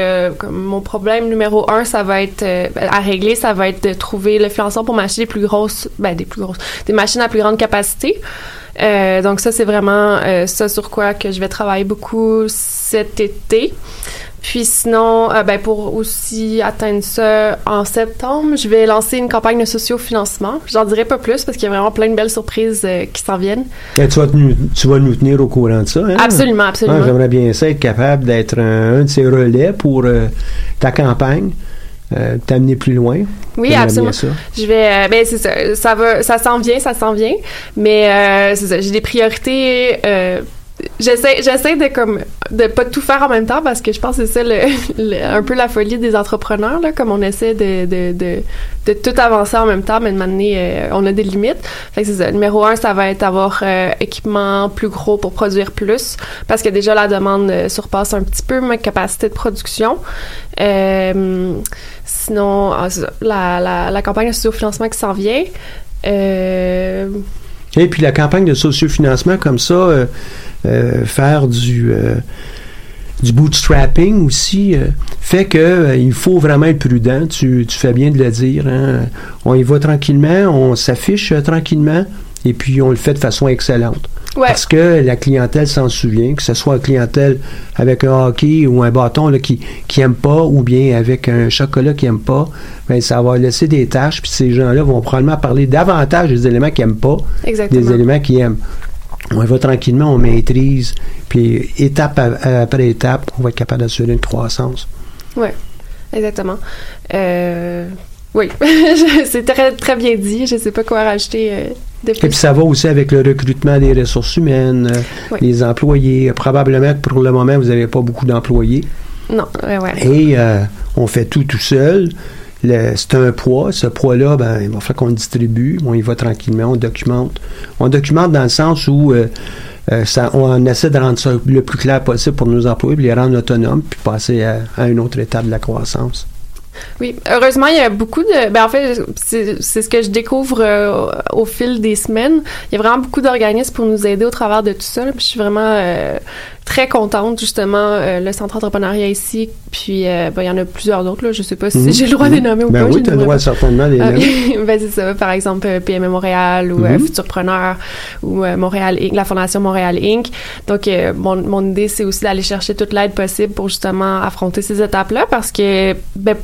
mon problème numéro un, ça va être à régler, ça va être de trouver le financement pour m'acheter des plus grosses, ben, des plus grosses, des machines à plus grande capacité. Euh, donc, ça, c'est vraiment euh, ça sur quoi que je vais travailler beaucoup cet été. Puis sinon, euh, ben pour aussi atteindre ça en septembre, je vais lancer une campagne de sociofinancement. J'en dirai pas plus parce qu'il y a vraiment plein de belles surprises euh, qui s'en viennent. Et tu, vas te nu- tu vas nous tenir au courant de ça, hein? Absolument, absolument. Ah, J'aimerais bien ça être capable d'être un, un de ces relais pour euh, ta campagne, euh, t'amener plus loin. Oui, absolument. ça. Je vais, euh, ben c'est ça, ça va, ça s'en vient, ça s'en vient, mais euh, c'est ça, j'ai des priorités j'essaie j'essaie de comme de pas tout faire en même temps parce que je pense que c'est ça le, le- un peu la folie des entrepreneurs là comme on essaie de de, de, de tout avancer en même temps mais de manière euh, on a des limites fait que c'est ça numéro un ça va être avoir euh, équipement plus gros pour produire plus parce que déjà la demande surpasse un petit peu ma capacité de production sinon ah, la, la, campagne de financement qui s'en vient euh, Et puis la campagne de sociofinancement comme ça, euh, euh, faire du euh, du bootstrapping aussi euh, fait que euh, il faut vraiment être prudent. Tu, tu fais bien de le dire. hein. On y va tranquillement, on s'affiche euh, tranquillement et puis on le fait de façon excellente. Ouais Parce que la clientèle s'en souvient, que ce soit une clientèle avec un hockey ou un bâton là, qui qui aime pas, ou bien avec un chocolat qui aime pas, ben ça va laisser des tâches. Puis ces gens-là vont probablement parler davantage des éléments qu'ils aiment pas, exactement des éléments qu'ils aiment. On va tranquillement, on maîtrise, puis étape après étape, on va être capable d'assurer une croissance. Exactement. Euh, oui, c'est très, très bien dit. Je sais pas quoi rajouter euh, de Et puis ça va aussi avec le recrutement des ressources humaines, euh, Oui. les employés. Probablement que pour le moment, vous n'avez pas beaucoup d'employés. Non, ouais, ouais. Et euh, on fait tout tout seul. C'est un poids. Ce poids-là, ben, il va falloir qu'on le distribue. On y va tranquillement, on documente. On documente dans le sens où euh, euh, ça, on essaie de rendre ça le plus clair possible pour nos employés, puis les rendre autonomes, puis passer à, à une autre étape de la croissance. Oui, heureusement, il y a beaucoup de. Ben, en fait, c'est ce que je découvre euh, au fil des semaines. Il y a vraiment beaucoup d'organismes pour nous aider au travers de tout ça. je suis vraiment euh, très contente, justement, euh, le centre entrepreneuriat ici. Puis, euh, ben, il y en a plusieurs d'autres. Là. Je sais pas si Mhm. j'ai le droit de les nommer ou Ben pas. oui, tu as le droit pas. certainement de les Ah, nommer. ben c'est ça, par exemple euh, PME Montréal ou Mhm. Futurpreneur ou Montréal Inc., la Fondation Montréal Inc. Donc mon, mon idée c'est aussi d'aller chercher toute l'aide possible pour justement affronter ces étapes-là parce que ben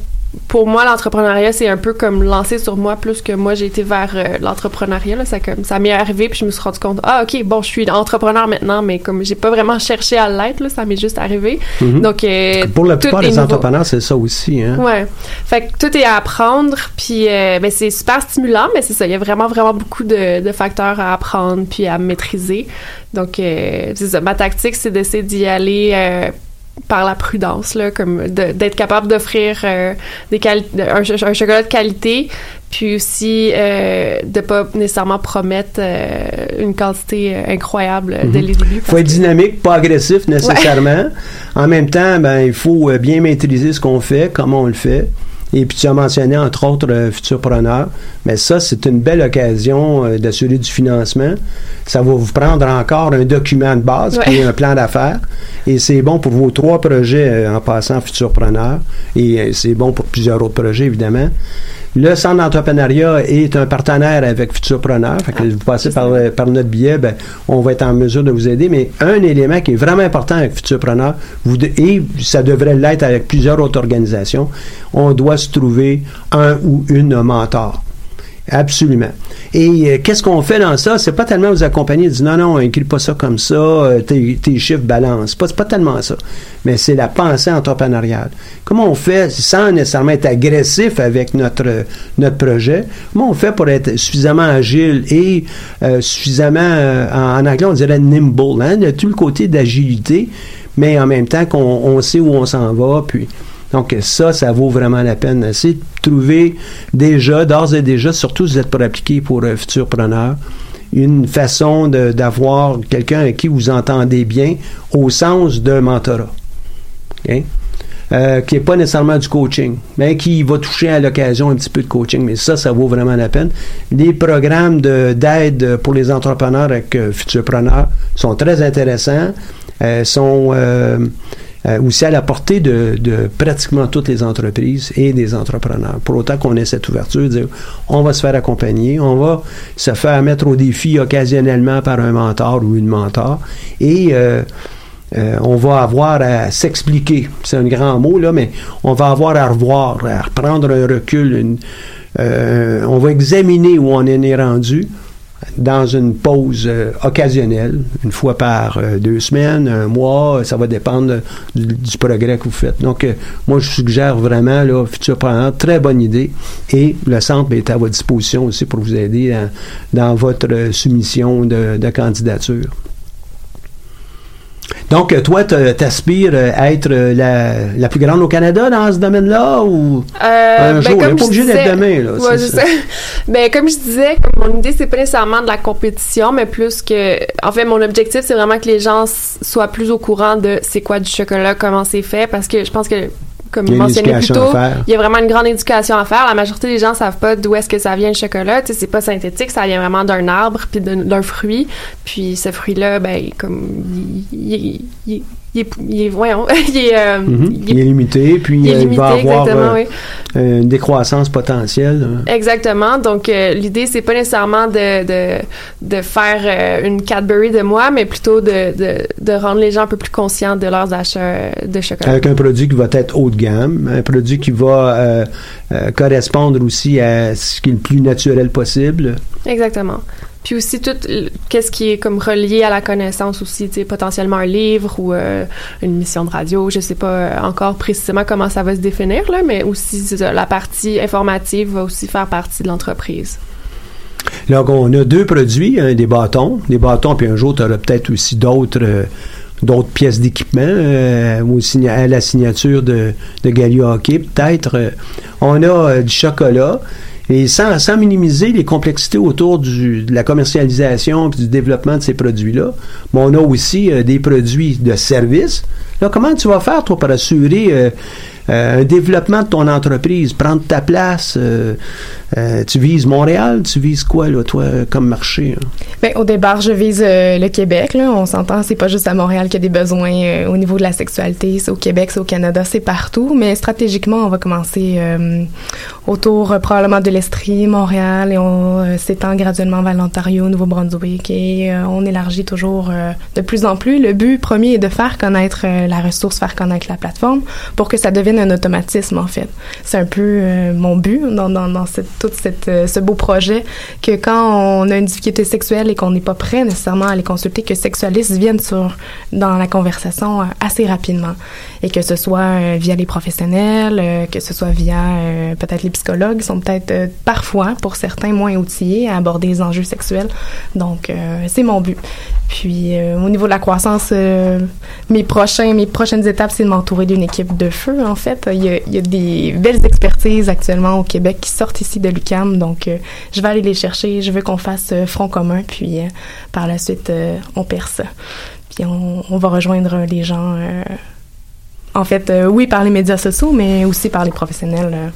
pour moi l'entrepreneuriat c'est un peu comme lancé sur moi plus que moi j'ai été vers euh, l'entrepreneuriat ça comme ça m'est arrivé puis je me suis rendu compte ah OK bon je suis entrepreneur maintenant mais comme j'ai pas vraiment cherché à l'être là, ça m'est juste arrivé. Mhm. Donc euh, Pour la plupart des entrepreneurs, c'est ça aussi. Hein? Ouais. Fait que tout est à apprendre, puis euh, ben, c'est super stimulant, mais c'est ça, il y a vraiment, vraiment beaucoup de, de facteurs à apprendre puis à maîtriser. Donc, c'est ça, ma tactique, c'est d'essayer d'y aller par la prudence, là, comme d'être capable d'offrir euh, des un, ch- un chocolat de qualité, puis aussi euh, de pas nécessairement promettre euh, une quantité euh, incroyable dès Mhm. les débuts. Il faut être que- dynamique, pas agressif nécessairement. En même temps, ben, il faut bien maîtriser ce qu'on fait, comment on le fait. Et puis tu as mentionné entre autres euh, futurpreneurs, mais ça c'est une belle occasion euh, d'assurer du financement. Ça va vous prendre encore un document de base Ouais. est un plan d'affaires et c'est bon pour vos trois projets euh, en passant futurpreneur et euh, c'est bon pour plusieurs autres projets évidemment. Le centre d'entrepreneuriat est un partenaire avec Futurpreneur. Fait que vous passez par, par notre billet, ben, on va être en mesure de vous aider. Mais un élément qui est vraiment important avec Futurpreneur, vous de- et ça devrait l'être avec plusieurs autres organisations, on doit se trouver un ou une mentor. Absolument. Et euh, qu'est-ce qu'on fait dans ça? C'est pas tellement vous accompagner dire non, non, écris pas ça comme ça, euh, tes, chiffres balancent. Pas, pas tellement ça. Mais c'est la pensée entrepreneuriale. Comment on fait, sans nécessairement être agressif avec notre, notre projet, comment on fait pour être suffisamment agile et euh, suffisamment, en, anglais on dirait nimble, hein? A tout le côté d'agilité, mais en même temps qu'on on sait où on s'en va, puis donc ça, ça vaut vraiment la peine. C'est de trouver déjà, d'ores et déjà, surtout si vous êtes pour appliquer pour un futur preneur, une façon d'avoir quelqu'un avec qui vous entendez bien au sens d'un mentorat. OK? Euh, qui n'est pas nécessairement du coaching, mais qui va toucher à l'occasion un petit peu de coaching. Mais ça, ça vaut vraiment la peine. Les programmes de- d'aide pour les entrepreneurs avec euh, Futurpreneurs sont très intéressants, euh, sont euh, aussi à la portée de, de pratiquement toutes les entreprises et des entrepreneurs. Pour autant qu'on ait cette ouverture, dire on va se faire accompagner, on va se faire mettre au défi occasionnellement par un mentor ou une mentor et euh, euh, on va avoir à s'expliquer. C'est un grand mot, là, mais on va avoir à revoir, à reprendre un recul. une- euh, on va examiner où on en est rendu dans une pause euh, occasionnelle, une fois par euh, deux semaines, un mois, ça va dépendre du, progrès que vous faites. Donc, euh, moi, je suggère vraiment, là, futur preneur, très bonne idée. Et le centre est à votre disposition aussi pour vous aider dans, votre soumission de candidature. Donc, euh, toi, t'aspires euh, à être euh, la, la plus grande au Canada dans ce domaine-là ou? Euh, un ben, jour? comme pas je obligé d'être demain. Là, Ouais, ça. Ben, comme je disais, mon idée, c'est pas nécessairement de la compétition, mais plus que. En fait, mon objectif, c'est vraiment que les gens soient plus au courant de c'est quoi du chocolat, comment c'est fait, parce que je pense que. Comme mentionné plus tôt, il y a vraiment une grande éducation à faire. La majorité des gens savent pas d'où est-ce que ça vient le chocolat. Tu sais, c'est pas synthétique, ça vient vraiment d'un arbre puis d'un d'un fruit. Puis ce fruit-là, ben, comme il, il, il, il est, il est- voyons, il est, euh, il est- Il est limité, puis il euh, limité, va avoir euh, oui. une décroissance potentielle. hein. Exactement. Donc, euh, l'idée, c'est pas nécessairement de, de, de faire euh, une Cadbury de moi, mais plutôt de, de, de rendre les gens un peu plus conscients de leurs achats euh, de chocolat. Avec un produit qui va être haut de gamme, un produit qui va euh, euh, correspondre aussi à ce qui est le plus naturel possible. Exactement. Puis aussi tout qu'est-ce qui est comme relié à la connaissance aussi, tu sais, potentiellement un livre ou euh, une mission de radio, je sais pas euh, encore précisément comment ça va se définir là, mais aussi la partie informative va aussi faire partie de l'entreprise. Donc, on a deux produits, hein, des bâtons, des bâtons, puis un jour, tu auras peut-être aussi d'autres euh, d'autres pièces d'équipement, euh, ou à la signature de, de Gallia Hockey, peut-être. On a du chocolat, et sans, sans minimiser les complexités autour du, de la commercialisation et du développement de ces produits-là, mais on a aussi euh, des produits de service. Là, comment tu vas faire, toi, pour assurer euh, euh, un développement de ton entreprise, prendre ta place? Euh, tu vises Montréal? Tu vises quoi, là, toi, comme marché? hein? Ben, au départ, je vise euh, le Québec. Là. On s'entend, c'est pas juste à Montréal qu'il y a des besoins euh, au niveau de la sexualité. C'est au Québec, c'est au Canada, c'est partout. Mais stratégiquement, on va commencer autour probablement de l'Estrie, Montréal, et on s'étend graduellement vers l'Ontario, Nouveau-Brunswick, et on élargit toujours de plus en plus. Le but premier est de faire connaître la ressource, faire connaître la plateforme, pour que ça devienne un automatisme en fait. C'est un peu mon but dans, dans cette, tout cette, euh, ce beau projet que quand on a une difficulté sexuelle et qu'on n'est pas prêt nécessairement à les consulter, que sexualistes viennent sur dans la conversation euh, assez rapidement et que ce soit euh, via les professionnels, que ce soit via peut-être les psychologues, qui sont peut-être parfois pour certains moins outillés à aborder les enjeux sexuels. Donc c'est mon but. Puis au niveau de la croissance, mes prochains, mes prochaines étapes, c'est de m'entourer d'une équipe de feu. En fait, il y, a, il y a des belles expertises actuellement au Québec qui sortent ici de l'UCAM, donc euh, je vais aller les chercher. Je veux qu'on fasse euh, front commun, puis euh, par la suite, on perce. Puis on, va rejoindre les gens. en fait, oui, par les médias sociaux, mais aussi par les professionnels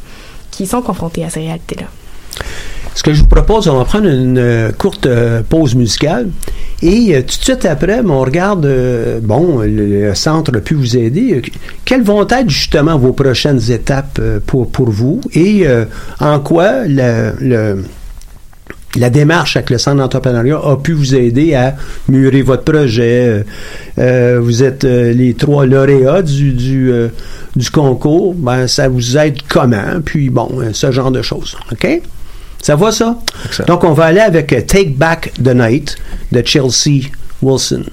qui sont confrontés à ces réalités-là. Ce que je vous propose, on va prendre une courte pause musicale. Et euh, tout de suite après, on regarde, euh, bon, le, centre a pu vous aider. Quelles vont être justement vos prochaines étapes euh, pour, pour vous? Et en quoi la démarche avec le centre d'entrepreneuriat a pu vous aider à mûrir votre projet? Vous êtes les trois lauréats du, du, concours. Ben, ça vous aide comment? Puis bon, ce genre de choses. OK? Ça va ça? Excellent. Donc, on va aller avec Take Back the Night de Chelsea Wilson.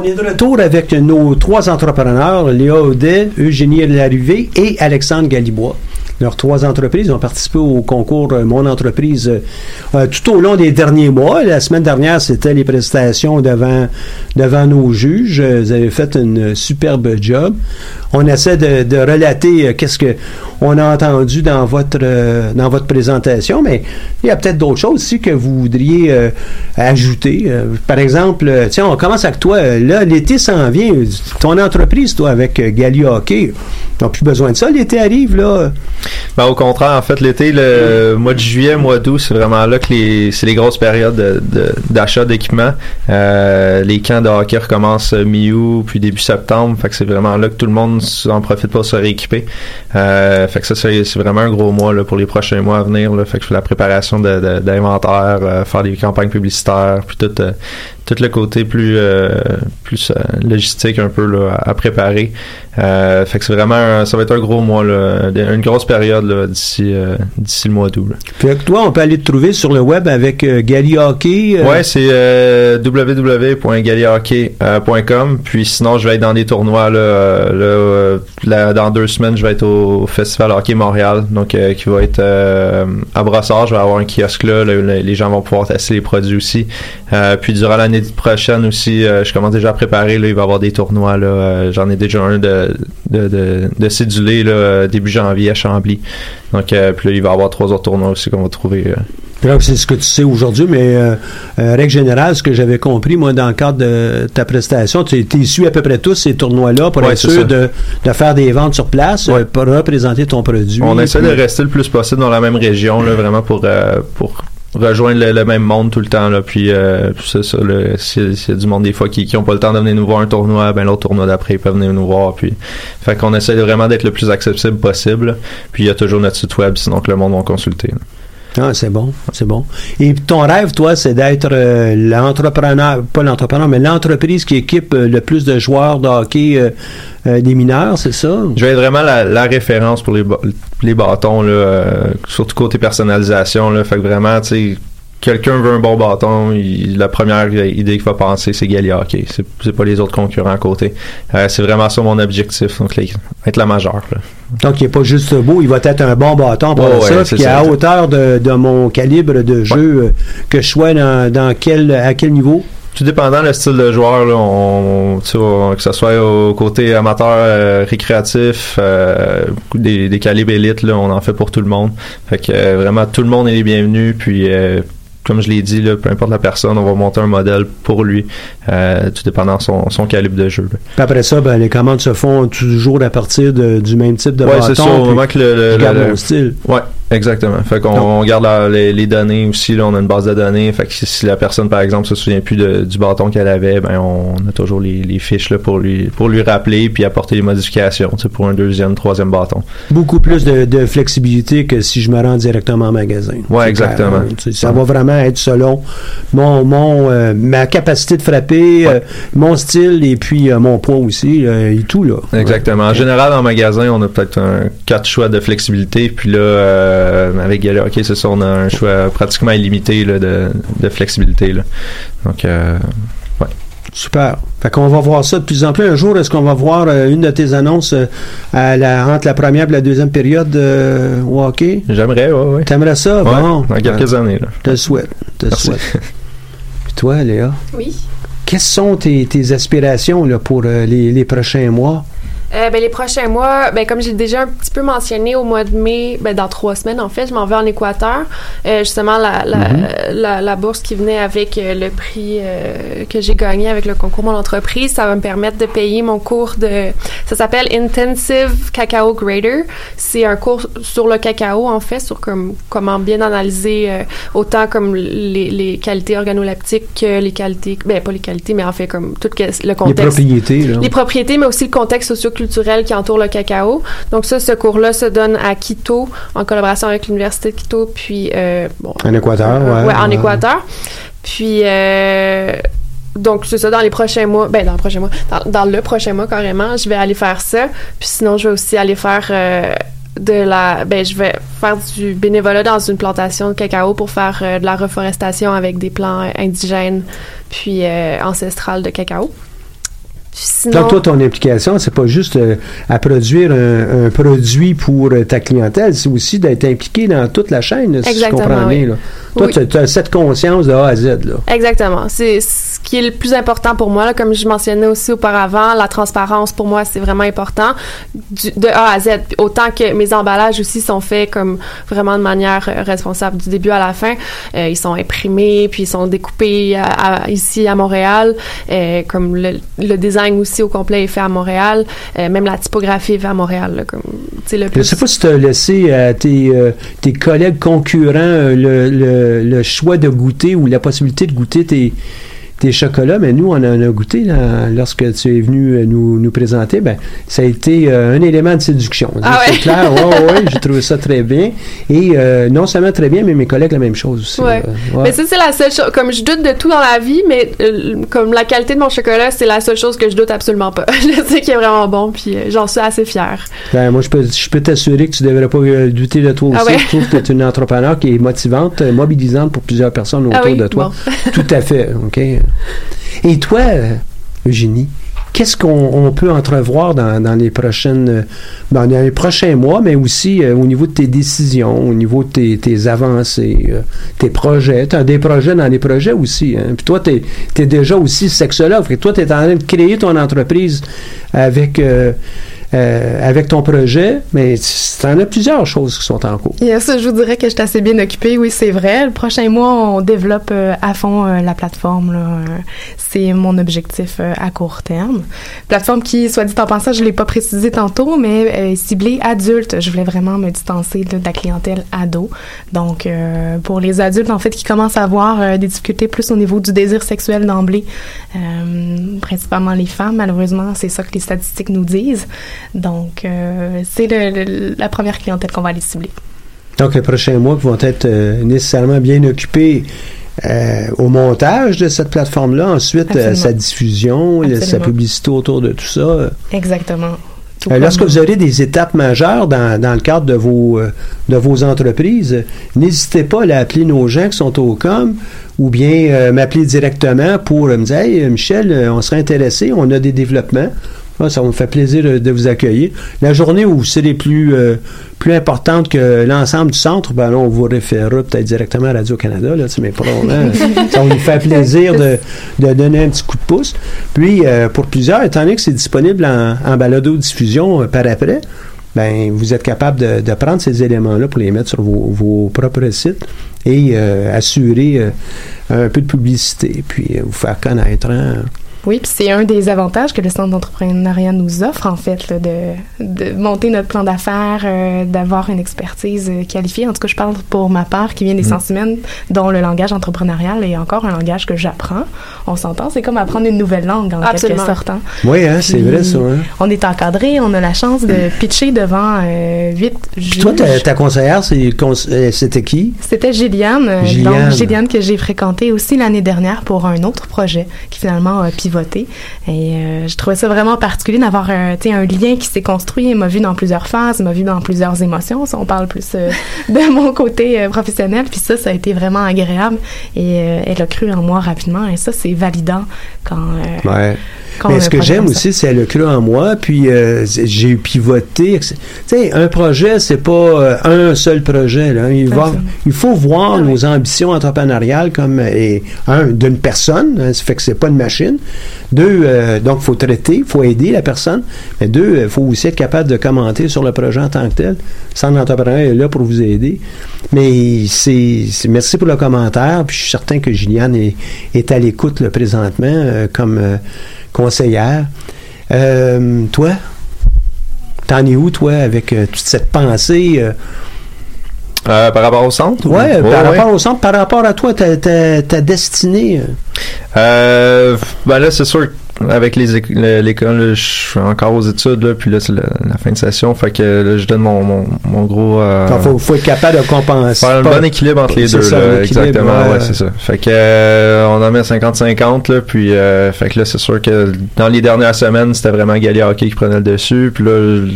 On est de retour avec nos trois entrepreneurs, Léa Audet, Eugénie Larrivée et Alexandre Galibois. Leurs trois entreprises ont participé au concours Mon entreprise euh, tout au long des derniers mois. La semaine dernière, c'était les prestations devant, devant nos juges. Vous avez fait une superbe job. On essaie de, de relater euh, qu'est-ce que on a entendu dans votre euh, dans votre présentation, mais il y a peut-être d'autres choses aussi que vous voudriez euh, ajouter. Euh, par exemple, euh, tiens, on commence avec toi. Là, l'été s'en vient. Ton entreprise, toi, avec euh, Gali Hockey, t'as plus besoin de ça. L'été arrive, là. Ben, au contraire, en fait, l'été, le mois de juillet, mois d'août, c'est vraiment là que les, c'est les grosses périodes de- de- d'achat d'équipement. Euh, les camps de hockey recommencent mi-août, puis début septembre. Fait que c'est vraiment là que tout le monde en profite pour se rééquiper. Euh, fait que ça, c'est, vraiment un gros mois là, pour les prochains mois à venir. Là. Fait que je fais la préparation de, de- d'inventaire, euh, faire des campagnes publicitaires, puis tout, euh, tout le côté plus, euh, plus euh, logistique un peu là, à, préparer. Euh, fait que c'est vraiment un- ça va être un gros mois là, une grosse période d'ici d'ici le mois d'août. Fait que toi, on peut aller te trouver sur le web avec Gali Hockey. Ouais, c'est www.galihockey.com. Puis sinon, je vais être dans des tournois là, là, là, dans deux semaines, je vais être au Festival Hockey Montréal, donc euh, qui va être euh, à Brossard. Je vais avoir un kiosque là, là, là, les gens vont pouvoir tester les produits aussi. Euh, puis durant l'année prochaine aussi, euh, je commence déjà à préparer. Là, il va y avoir des tournois. Là, euh, j'en ai déjà un de de, de, de cédulé là, euh, début janvier à Chambly. Donc puis là, il va y avoir trois autres tournois aussi qu'on va trouver. c'est ce que tu sais aujourd'hui, mais euh, euh, règle générale, ce que j'avais compris, moi, dans le cadre de ta prestation, tu tu suis à peu près tous ces tournois-là pour Ouais, être sûr de, de faire des ventes sur place, pour représenter ton produit. On essaie de rester le plus possible dans la même région, là, vraiment pour, euh, pour rejoindre le, le même monde tout le temps. Là, puis euh, c'est ça, s'il y a du monde des fois qui n'ont pas le temps de venir nous voir un tournoi, ben l'autre tournoi d'après, ils peuvent venir nous voir. Puis, fait qu'on essaie vraiment d'être le plus accessible possible. Puis il y a toujours notre site web, sinon que le monde va consulter. Ah, c'est bon, c'est bon. Et ton rêve, toi, c'est d'être euh, l'entrepreneur, pas l'entrepreneur, mais l'entreprise qui équipe euh, le plus de joueurs de hockey euh, des mineurs, c'est ça? Je vais être vraiment la, référence pour les, les bâtons, là, surtout côté personnalisation. Là, fait que vraiment, tu sais, quelqu'un veut un bon bâton, il- la première idée qu'il va penser, c'est Gali Hockey. C'est, pas les autres concurrents à côté. Euh, c'est vraiment ça mon objectif, donc être la majeure. Là. Donc, il n'est pas juste beau, il va être un bon bâton pour Ouais, ça, puis à hauteur de, de mon calibre de jeu, euh, que je sois dans, dans quel, à quel niveau? Tout dépendant le style de joueur, là, on, tu sais, on- que ce soit au côté amateur, euh, récréatif, euh, des, des calibres élites, là, on en fait pour tout le monde. Fait que euh, vraiment tout le monde est les bienvenus. Puis euh, comme je l'ai dit, là, peu importe la personne, on va monter un modèle pour lui, euh, tout dépendant son, son calibre de jeu. Puis après ça, ben, les commandes se font toujours à partir de- du même type de Ouais, bâton. c'est ça. Au puis moment que le, le- le- style. Ouais, exactement. Fait qu'on garde la- les, les données aussi. Là, on a une base de données. Fait que si, si la personne, par exemple, se souvient plus de- du bâton qu'elle avait, ben on a toujours les, les fiches là, pour lui pour lui rappeler puis apporter des modifications pour un deuxième, troisième bâton. Beaucoup plus de, de flexibilité que si je me rends directement en magasin. Ouais, C'est exactement. clair, hein. Ça va vraiment être selon mon, mon euh, ma capacité de frapper, euh, mon style et puis euh, mon poids aussi euh, et tout là. Exactement. En général, en magasin, on a peut-être un quatre choix de flexibilité. Puis là, euh, avec Gala, ok, c'est ça, on a un choix pratiquement illimité là, de, de flexibilité. Là. Donc, euh, ouais. Super. Fait qu'on va voir ça de plus en plus. Un jour, est-ce qu'on va voir euh, une de tes annonces euh, à la, entre la première et la deuxième période euh, au hockey? J'aimerais, ouais, ouais. T'aimerais ça? Ouais, bon. dans quelques années. Là. Je te le souhaite. Je te le Merci. souhaite. Puis toi, Léa? Oui. Quelles sont tes, tes aspirations là, pour euh, les, les prochains mois? Euh, ben, les prochains mois, ben, comme j'ai déjà un petit peu mentionné au mois de mai, ben, dans trois semaines en fait, je m'en vais en Équateur. Euh, justement, la, la, la, la bourse qui venait avec euh, le prix euh, que j'ai gagné avec le concours Mon entreprise, ça va me permettre de payer mon cours de... Ça s'appelle Intensive Cacao Grader. C'est un cours sur le cacao en fait, sur comme, comment bien analyser euh, autant comme les, les qualités organoleptiques que les qualités... Ben, pas les qualités, mais en fait comme tout le Les contexte propriétés, là. les propriétés, mais aussi le contexte socioculturel qui entoure le cacao. Donc ça, ce cours-là se donne à Quito, en collaboration avec l'Université de Quito, puis... euh, bon, En Équateur, euh, ouais. en. Équateur. Puis... euh, donc, c'est ça, dans les prochains mois, ben, dans le prochain mois, dans, dans le prochain mois, carrément, je vais aller faire ça. Puis sinon, je vais aussi aller faire euh, de la, ben, je vais faire du bénévolat dans une plantation de cacao pour faire euh, de la reforestation avec des plants indigènes puis euh, ancestrales de cacao. Sinon, Donc, toi, ton implication, c'est pas juste euh, à produire un, un produit pour euh, ta clientèle, c'est aussi d'être impliqué dans toute la chaîne, là, si je Exactement, comprends oui. bien. Là. Toi, Oui. tu as cette conscience de A à Z. Là. Exactement. C'est ce qui est le plus important pour moi. Là, comme je mentionnais aussi auparavant, la transparence pour moi c'est vraiment important du- de A à Z. Autant que mes emballages aussi sont faits comme vraiment de manière euh, responsable du début à la fin. Euh, ils sont imprimés puis ils sont découpés à- à- ici à Montréal. Euh, comme le, le design aussi au complet est fait à Montréal. Euh, même la typographie est faite à Montréal. Là, comme le Je plus. sais pas si tu as laissé à tes, euh, tes collègues concurrents euh, le, le- le choix de goûter ou la possibilité de goûter tes, tes chocolats, mais nous, on en a goûté là, lorsque tu es venu euh, nous, nous présenter. Ben, ça a été euh, un élément de séduction. Ah c'est ouais? clair, ouais, ouais, ouais, j'ai trouvé ça très bien. Et euh, non seulement très bien, mais mes collègues la même chose aussi. Ouais. Mais ça, c'est la seule chose. Comme je doute de tout dans la vie, mais euh, comme la qualité de mon chocolat, c'est la seule chose que je doute absolument pas. je sais qu'il est vraiment bon, puis j'en suis assez fière. Ben, moi, je peux, je peux t'assurer que tu devrais pas douter de toi aussi. Ah ouais? Je trouve que tu es une entrepreneur qui est motivante, mobilisante pour plusieurs personnes autour Ah oui? de toi. Bon. Tout à fait. OK? Et toi, Eugénie, qu'est-ce qu'on on peut entrevoir dans, les prochaines euh, dans les prochains mois, mais aussi euh, au niveau de tes décisions, au niveau de tes, avancées, euh, tes projets? Tu des projets dans les projets aussi. Hein? Puis toi, tu es, déjà aussi sexologue. Que toi, tu es en train de créer ton entreprise avec, euh, euh, avec ton projet, mais tu en as plusieurs choses qui sont en cours. Yes, je vous dirais que je suis assez bien occupée, oui, c'est vrai. Le prochain mois, on développe euh, à fond euh, la plateforme. Euh, c'est mon objectif à court terme. Plateforme qui, soit dit en passant, je l'ai pas précisé tantôt, mais ciblée adulte. Je voulais vraiment me distancer de la clientèle ado. Donc, pour les adultes, en fait, qui commencent à avoir des difficultés plus au niveau du désir sexuel d'emblée, principalement les femmes, malheureusement, c'est ça que les statistiques nous disent. Donc, euh, c'est la première clientèle qu'on va aller cibler. Donc, les prochains mois vont être euh, nécessairement bien occupés euh, au montage de cette plateforme-là, ensuite sa diffusion, le- sa publicité autour de tout ça. Exactement. Lorsque vous aurez des étapes majeures dans, dans le cadre de vos, euh, de vos entreprises, n'hésitez pas à appeler nos gens qui sont au com ou bien euh, m'appeler directement pour me dire Hey, Michel, on serait intéressé, on a des développements. Ah, Ça me fait plaisir de, de vous accueillir. La journée où c'est les plus, euh, plus importantes que l'ensemble du centre, ben là, on vous référera peut-être directement à Radio-Canada, là, mais probablement, ça va nous faire plaisir de, de donner un petit coup de pouce. Puis, euh, pour plusieurs, étant donné que c'est disponible en, en balado-diffusion euh, par après, ben, vous êtes capable de, de prendre ces éléments-là pour les mettre sur vos, vos propres sites et euh, assurer euh, un peu de publicité, puis euh, vous faire connaître. hein. Oui, puis c'est un des avantages que le centre d'entrepreneuriat nous offre, en fait, là, de, de monter notre plan d'affaires, euh, d'avoir une expertise euh, qualifiée. En tout cas, je parle pour ma part, qui vient des Mm. sciences humaines, dont le langage entrepreneurial est encore un langage que j'apprends. On s'entend, c'est comme apprendre une nouvelle langue, en Absolument. quelque sorte. hein. Oui, hein, c'est vrai ça. Hein. On est encadré, on a la chance de pitcher devant euh, huit juges. Toi, ta, ta conseillère, euh, c'était qui? C'était Gilliane, euh, Gilliane. donc Gilliane que j'ai fréquentée aussi l'année dernière pour un autre projet qui finalement a pivoté. Et euh, je trouvais ça vraiment particulier d'avoir un, tu sais, un lien qui s'est construit. Elle m'a vu dans plusieurs phases, elle m'a vu dans plusieurs émotions. Ça, on parle plus euh, de mon côté euh, professionnel. Puis ça, ça a été vraiment agréable. Et euh, elle a cru en moi rapidement. Et ça, c'est validant quand. euh, Ouais. Mais un ce que projet j'aime aussi, c'est elle a cru en moi, puis euh, j'ai pivoté. Tu sais, un projet, c'est pas euh, un seul projet. Là. Il, va, il faut voir nos ambitions entrepreneuriales comme et, un d'une personne, hein, ça fait que c'est pas une machine. Deux, euh, donc faut traiter, il faut aider la personne. Mais deux, il faut aussi être capable de commenter sur le projet en tant que tel. Sans l'entrepreneur est là pour vous aider. Mais c'est merci pour le commentaire. Puis je suis certain que Gilliane est, est à l'écoute présentement euh, comme euh, conseillère. Euh, toi, t'en es où, toi, avec euh, toute cette pensée? Euh, par rapport au centre? ou- ouais, par ouais. rapport au centre, par rapport à toi, ta, ta, ta destinée. euh. Euh, ben là, c'est sûr, avec les éc- le- l'école, je suis encore aux études, là, puis là, c'est la, la fin de session, fait que là, je donne mon, mon, mon gros... euh, Il faut, faut être capable de compenser. Faire un bon équilibre entre les deux, ça, là, exactement, ouais. ouais, c'est ça. Fait que euh, on en met 50-50, là, puis euh, fait que là, c'est sûr que dans les dernières semaines, c'était vraiment Gali Hockey qui prenait le dessus, puis là,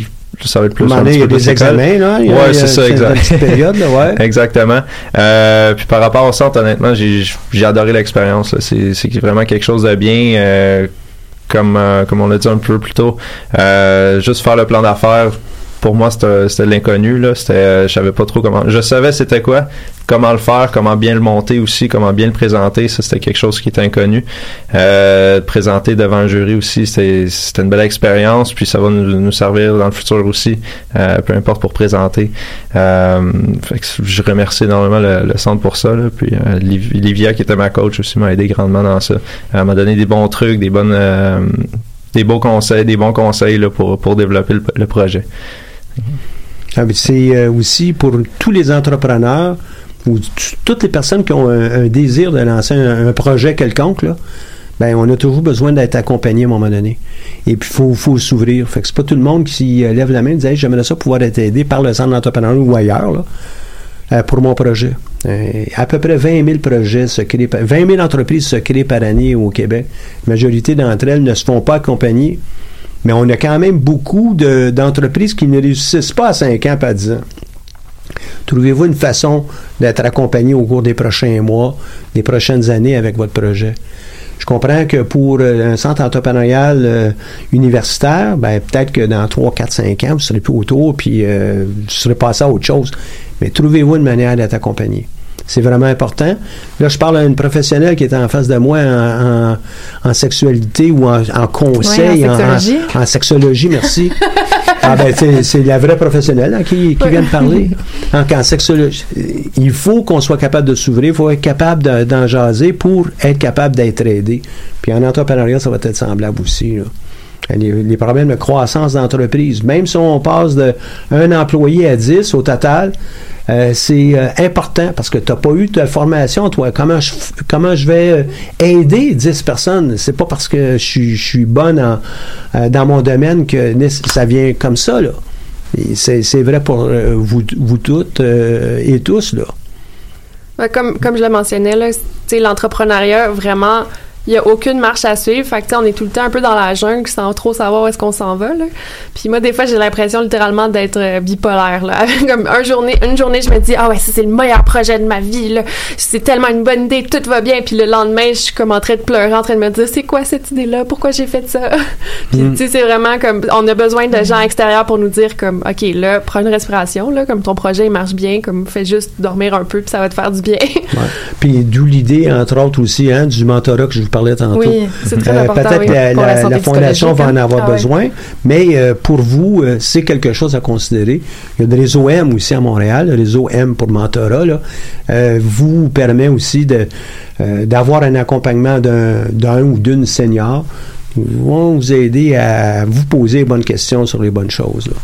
ça va être plus un il y a des examens, là. A- c'est ça, exact. période, là, ouais. Exactement. Euh, puis par rapport au centre, honnêtement, j'ai j'ai adoré l'expérience. c'est vraiment quelque chose de bien. euh, comme euh, comme on l'a dit un peu plus tôt, euh, juste faire le plan d'affaires. Pour moi, c'était l'inconnu là. C'était, euh, je savais pas trop comment. Je savais c'était quoi, comment le faire, comment bien le monter aussi, comment bien le présenter. Ça, c'était quelque chose qui était inconnu. Euh, présenter devant un jury aussi, c'était une belle expérience. Puis ça va nous, nous servir dans le futur aussi, euh, peu importe pour présenter. Euh, fait que je remercie énormément le, le centre pour ça. Là. Puis euh, Liv- Livia, qui était ma coach aussi, m'a aidé grandement dans ça. Elle m'a donné des bons trucs, des bonnes, euh, des beaux conseils, des bons conseils là, pour, pour développer le, le projet. Ah, C'est euh, aussi pour tous les entrepreneurs ou toutes les personnes qui ont un, désir de lancer un, projet quelconque, là, ben, on a toujours besoin d'être accompagné à un moment donné. Et puis, il faut, faut s'ouvrir. Fait que c'est pas tout le monde qui euh, lève la main et dit j'aimerais ça pouvoir être aidé par le centre d'entrepreneuriat ou ailleurs, là, euh, pour mon projet. À peu près 20 000 projets se créent, par- 20 000 entreprises se créent par année au Québec. La majorité d'entre elles ne se font pas accompagner. Mais on a quand même beaucoup de- d'entreprises qui ne réussissent pas à 5 ans, pas à 10 ans. Trouvez-vous une façon d'être accompagné au cours des prochains mois, des prochaines années avec votre projet? Je comprends que pour euh, un centre entrepreneurial euh, universitaire, ben, peut-être que dans 3, 4, 5 ans, vous serez plus autour, puis euh, vous serez passé à autre chose. Mais trouvez-vous une manière d'être accompagné? C'est vraiment important. Là, je parle à une professionnelle qui est en face de moi en, en- en sexualité ou en, en conseil, Ouais, sexologie. en- sexologie, merci. ah ben, c'est- la vraie professionnelle hein, qui, qui vient de parler. En, en sexologie, il faut qu'on soit capable de s'ouvrir, il faut être capable de- d'en jaser pour être capable d'être aidé. Puis en entrepreneuriat, ça va être semblable aussi. là. Les, les problèmes de croissance d'entreprise, même si on passe de un employé à 10 au total, euh, c'est euh, important parce que tu n'as pas eu de formation, toi. Comment je, comment je vais euh, aider 10 personnes? C'est pas parce que je suis, je suis bonne en- euh, dans mon domaine que ça vient comme ça, là. C'est vrai pour vous, vous toutes et tous, là. Comme, comme je le mentionnais, l'entrepreneuriat, vraiment, il n'y a aucune marche à suivre. Fait que, on est tout le temps un peu dans la jungle sans trop savoir où est-ce qu'on s'en va, là. Puis moi, des fois, j'ai l'impression littéralement d'être euh, bipolaire, là. Comme un journée, une journée, je me dis, ah ouais, ça, c'est le meilleur projet de ma vie, là. C'est tellement une bonne idée, tout va bien. Puis le lendemain, je suis comme en train de pleurer, en train de me dire, c'est quoi cette idée-là? Pourquoi j'ai fait ça? Puis, Mm. tu sais, c'est vraiment comme, on a besoin de gens extérieurs pour nous dire, comme, OK, là, prends une respiration, là, comme ton projet, il marche bien, comme, fais juste dormir un peu, puis ça va te faire du bien. Ouais. Puis d'où l'idée, entre autres aussi, hein, du mentorat que je vous parlais tantôt. Oui, c'est très important, Peut-être oui, la, pour la la- santé la fondation va en hein. avoir Ah ouais. besoin, mais euh, pour vous, euh, c'est quelque chose à considérer. Il y a le réseau M aussi à Montréal, le réseau M pour mentorat, là, euh, vous permet aussi euh, d'avoir un accompagnement d'un ou d'une senior. Vont vous aider à vous poser les bonnes questions sur les bonnes choses. là.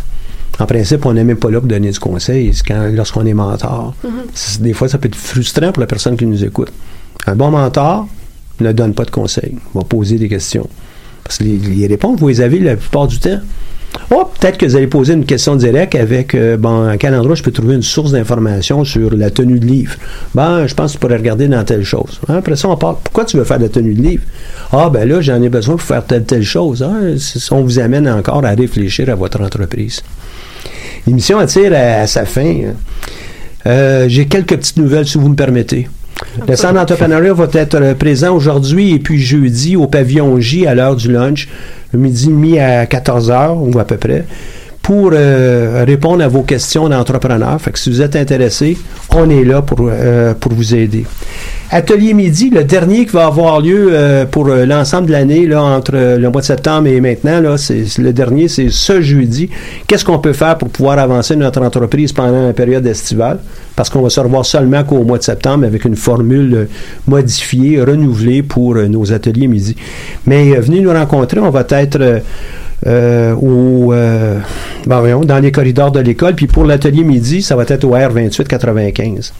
En principe, on n'est même pas là pour donner du conseil lorsqu'on est mentor. C'est- Des fois, ça peut être frustrant pour la personne qui nous écoute. Un bon mentor ne donne pas de conseils, va poser des questions. Parce que les, les réponses, vous les avez la plupart du temps. Oh, peut-être que vous allez poser une question directe avec, euh, bon, à quel endroit je peux trouver une source d'information sur la tenue de livre? Ben, je pense que tu pourrais regarder dans telle chose. Hein, Après ça, on parle, pourquoi tu veux faire de la tenue de livre? Ah, ben là, j'en ai besoin pour faire telle, telle chose. Hein, on vous amène encore à réfléchir à votre entreprise. L'émission attire à, à sa fin. Euh, J'ai quelques petites nouvelles, si vous me permettez. Le centre d'entrepreneuriat va être euh, présent aujourd'hui et puis jeudi au pavillon J à l'heure du lunch, midi et demi à 14 heures ou à peu près, pour euh, répondre à vos questions d'entrepreneurs. Fait que si vous êtes intéressé, on est là pour, euh, pour vous aider. Atelier midi, le dernier qui va avoir lieu euh, pour l'ensemble de l'année, là, entre le mois de septembre et maintenant, là, c'est le dernier, c'est ce jeudi. Qu'est-ce qu'on peut faire pour pouvoir avancer notre entreprise pendant la période estivale? Parce qu'on va se revoir seulement qu'au mois de septembre avec une formule modifiée, renouvelée pour nos ateliers midi. Mais venez nous rencontrer, on va être au, euh, ben dans les corridors de l'école. Puis pour l'atelier midi, ça va être au R2895.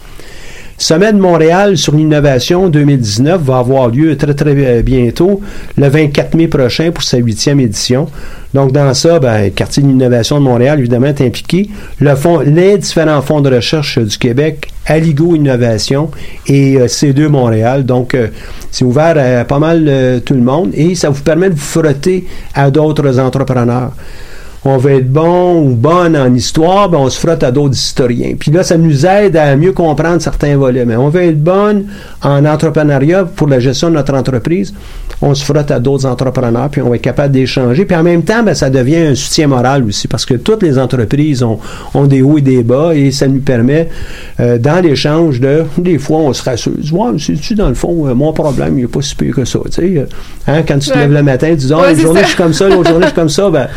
Sommet de Montréal sur l'innovation 2019 va avoir lieu très très euh, bientôt, le 24 mai prochain pour sa huitième édition. Donc dans ça, ben, le quartier de l'innovation de Montréal évidemment est impliqué. Le les différents fonds de recherche du Québec, Aligo Innovation et euh, C2 Montréal. Donc euh, c'est ouvert à pas mal euh, tout le monde et ça vous permet de vous frotter à d'autres entrepreneurs on veut être bon ou bonne en histoire, ben on se frotte à d'autres historiens. Puis là, ça nous aide à mieux comprendre certains volets. Mais on veut être bonne en entrepreneuriat pour la gestion de notre entreprise, on se frotte à d'autres entrepreneurs, puis on va être capable d'échanger. Puis en même temps, ben, ça devient un soutien moral aussi, parce que toutes les entreprises ont, ont des hauts et des bas, et ça nous permet, euh, dans l'échange de, des fois, on se rassure. Ouais, c'est-tu, dans le fond, euh, mon problème, il n'est pas si pire que ça. Tu sais, euh, hein, quand tu te Ouais. lèves le matin, tu dis, Ouais, une journée, ça. je suis comme ça, l'autre journée, je suis comme ça, ben,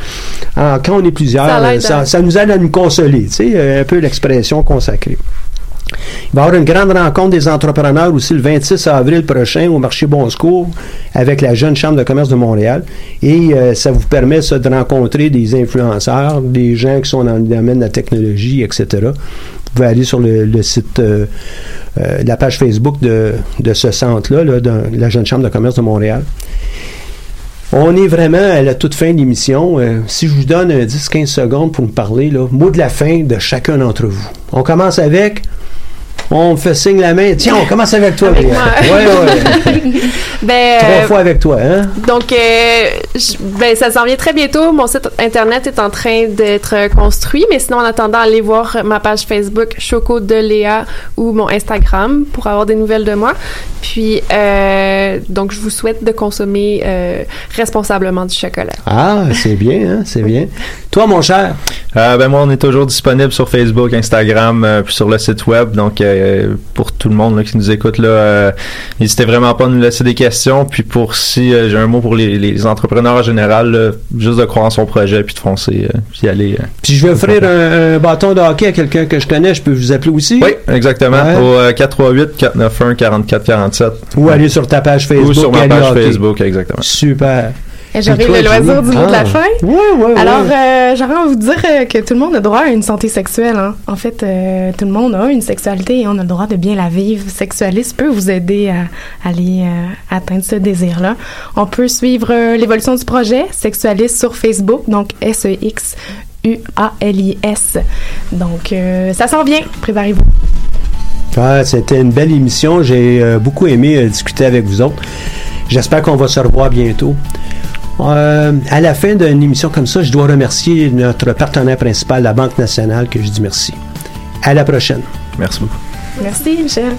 en- quand on est plusieurs, Ça euh, ça, nous aide à nous consoler, tu sais, euh, un peu l'expression consacrée. Il va y avoir une grande rencontre des entrepreneurs aussi le 26 avril prochain au marché Bon Secours avec la Jeune Chambre de commerce de Montréal. Et euh, ça vous permet ça, de rencontrer des influenceurs, des gens qui sont dans le domaine de la technologie, etc. Vous pouvez aller sur le, le site, euh, euh, la page Facebook de, de ce centre-là, là, de la Jeune Chambre de commerce de Montréal. On est vraiment à la toute fin de l'émission. Euh, si je vous donne un 10-15 secondes pour me parler, là, mot de la fin de chacun d'entre vous. On commence avec. On me fait signe la main. Tiens, on commence avec toi, Avec. Ouais, ouais. Ben, Trois euh, fois avec toi, hein? Donc, euh, je- ben, ça s'en vient très bientôt. Mon site internet est en train d'être construit, mais sinon, en attendant, allez voir ma page Facebook Choco de Léa ou mon Instagram pour avoir des nouvelles de moi. Puis, euh, donc, je vous souhaite de consommer euh, responsablement du chocolat. Ah, c'est bien, hein? C'est bien. Toi, mon cher? Euh, ben moi, on est toujours disponible sur Facebook, Instagram, euh, puis sur le site web. Donc, euh, pour tout le monde là, qui nous écoute, là, euh, n'hésitez vraiment pas à nous laisser des questions. Puis pour si euh, j'ai un mot pour les, les entrepreneurs en général, là, juste de croire en son projet, puis de foncer, euh, puis aller. Puis je vais offrir un, un bâton de hockey à quelqu'un que je connais. Je peux vous appeler aussi? Oui, exactement. Ouais. Au euh, 438 491 44 47. Ou aller sur ta page Facebook. Ou sur ma page. Facebook, exactement. Super. J'aurai le loisir du mot de la Ah. fin. Ouais, ouais, ouais. Alors, euh, j'aurais envie de vous dire euh, que tout le monde a droit à une santé sexuelle. Hein. En fait, euh, tout le monde a une sexualité et on a le droit de bien la vivre. Sexualiste peut vous aider à, aller euh, atteindre ce désir-là. On peut suivre euh, l'évolution du projet Sexualiste sur Facebook, donc S-E-X. S-U-A-L-I-S. Donc, euh, ça s'en vient. Préparez-vous. Ah, C'était une belle émission. J'ai euh, beaucoup aimé euh, discuter avec vous autres. J'espère qu'on va se revoir bientôt. Euh, à la fin d'une émission comme ça, je dois remercier notre partenaire principal, la Banque nationale, que je dis merci. À la prochaine. Merci beaucoup. Merci, Michel.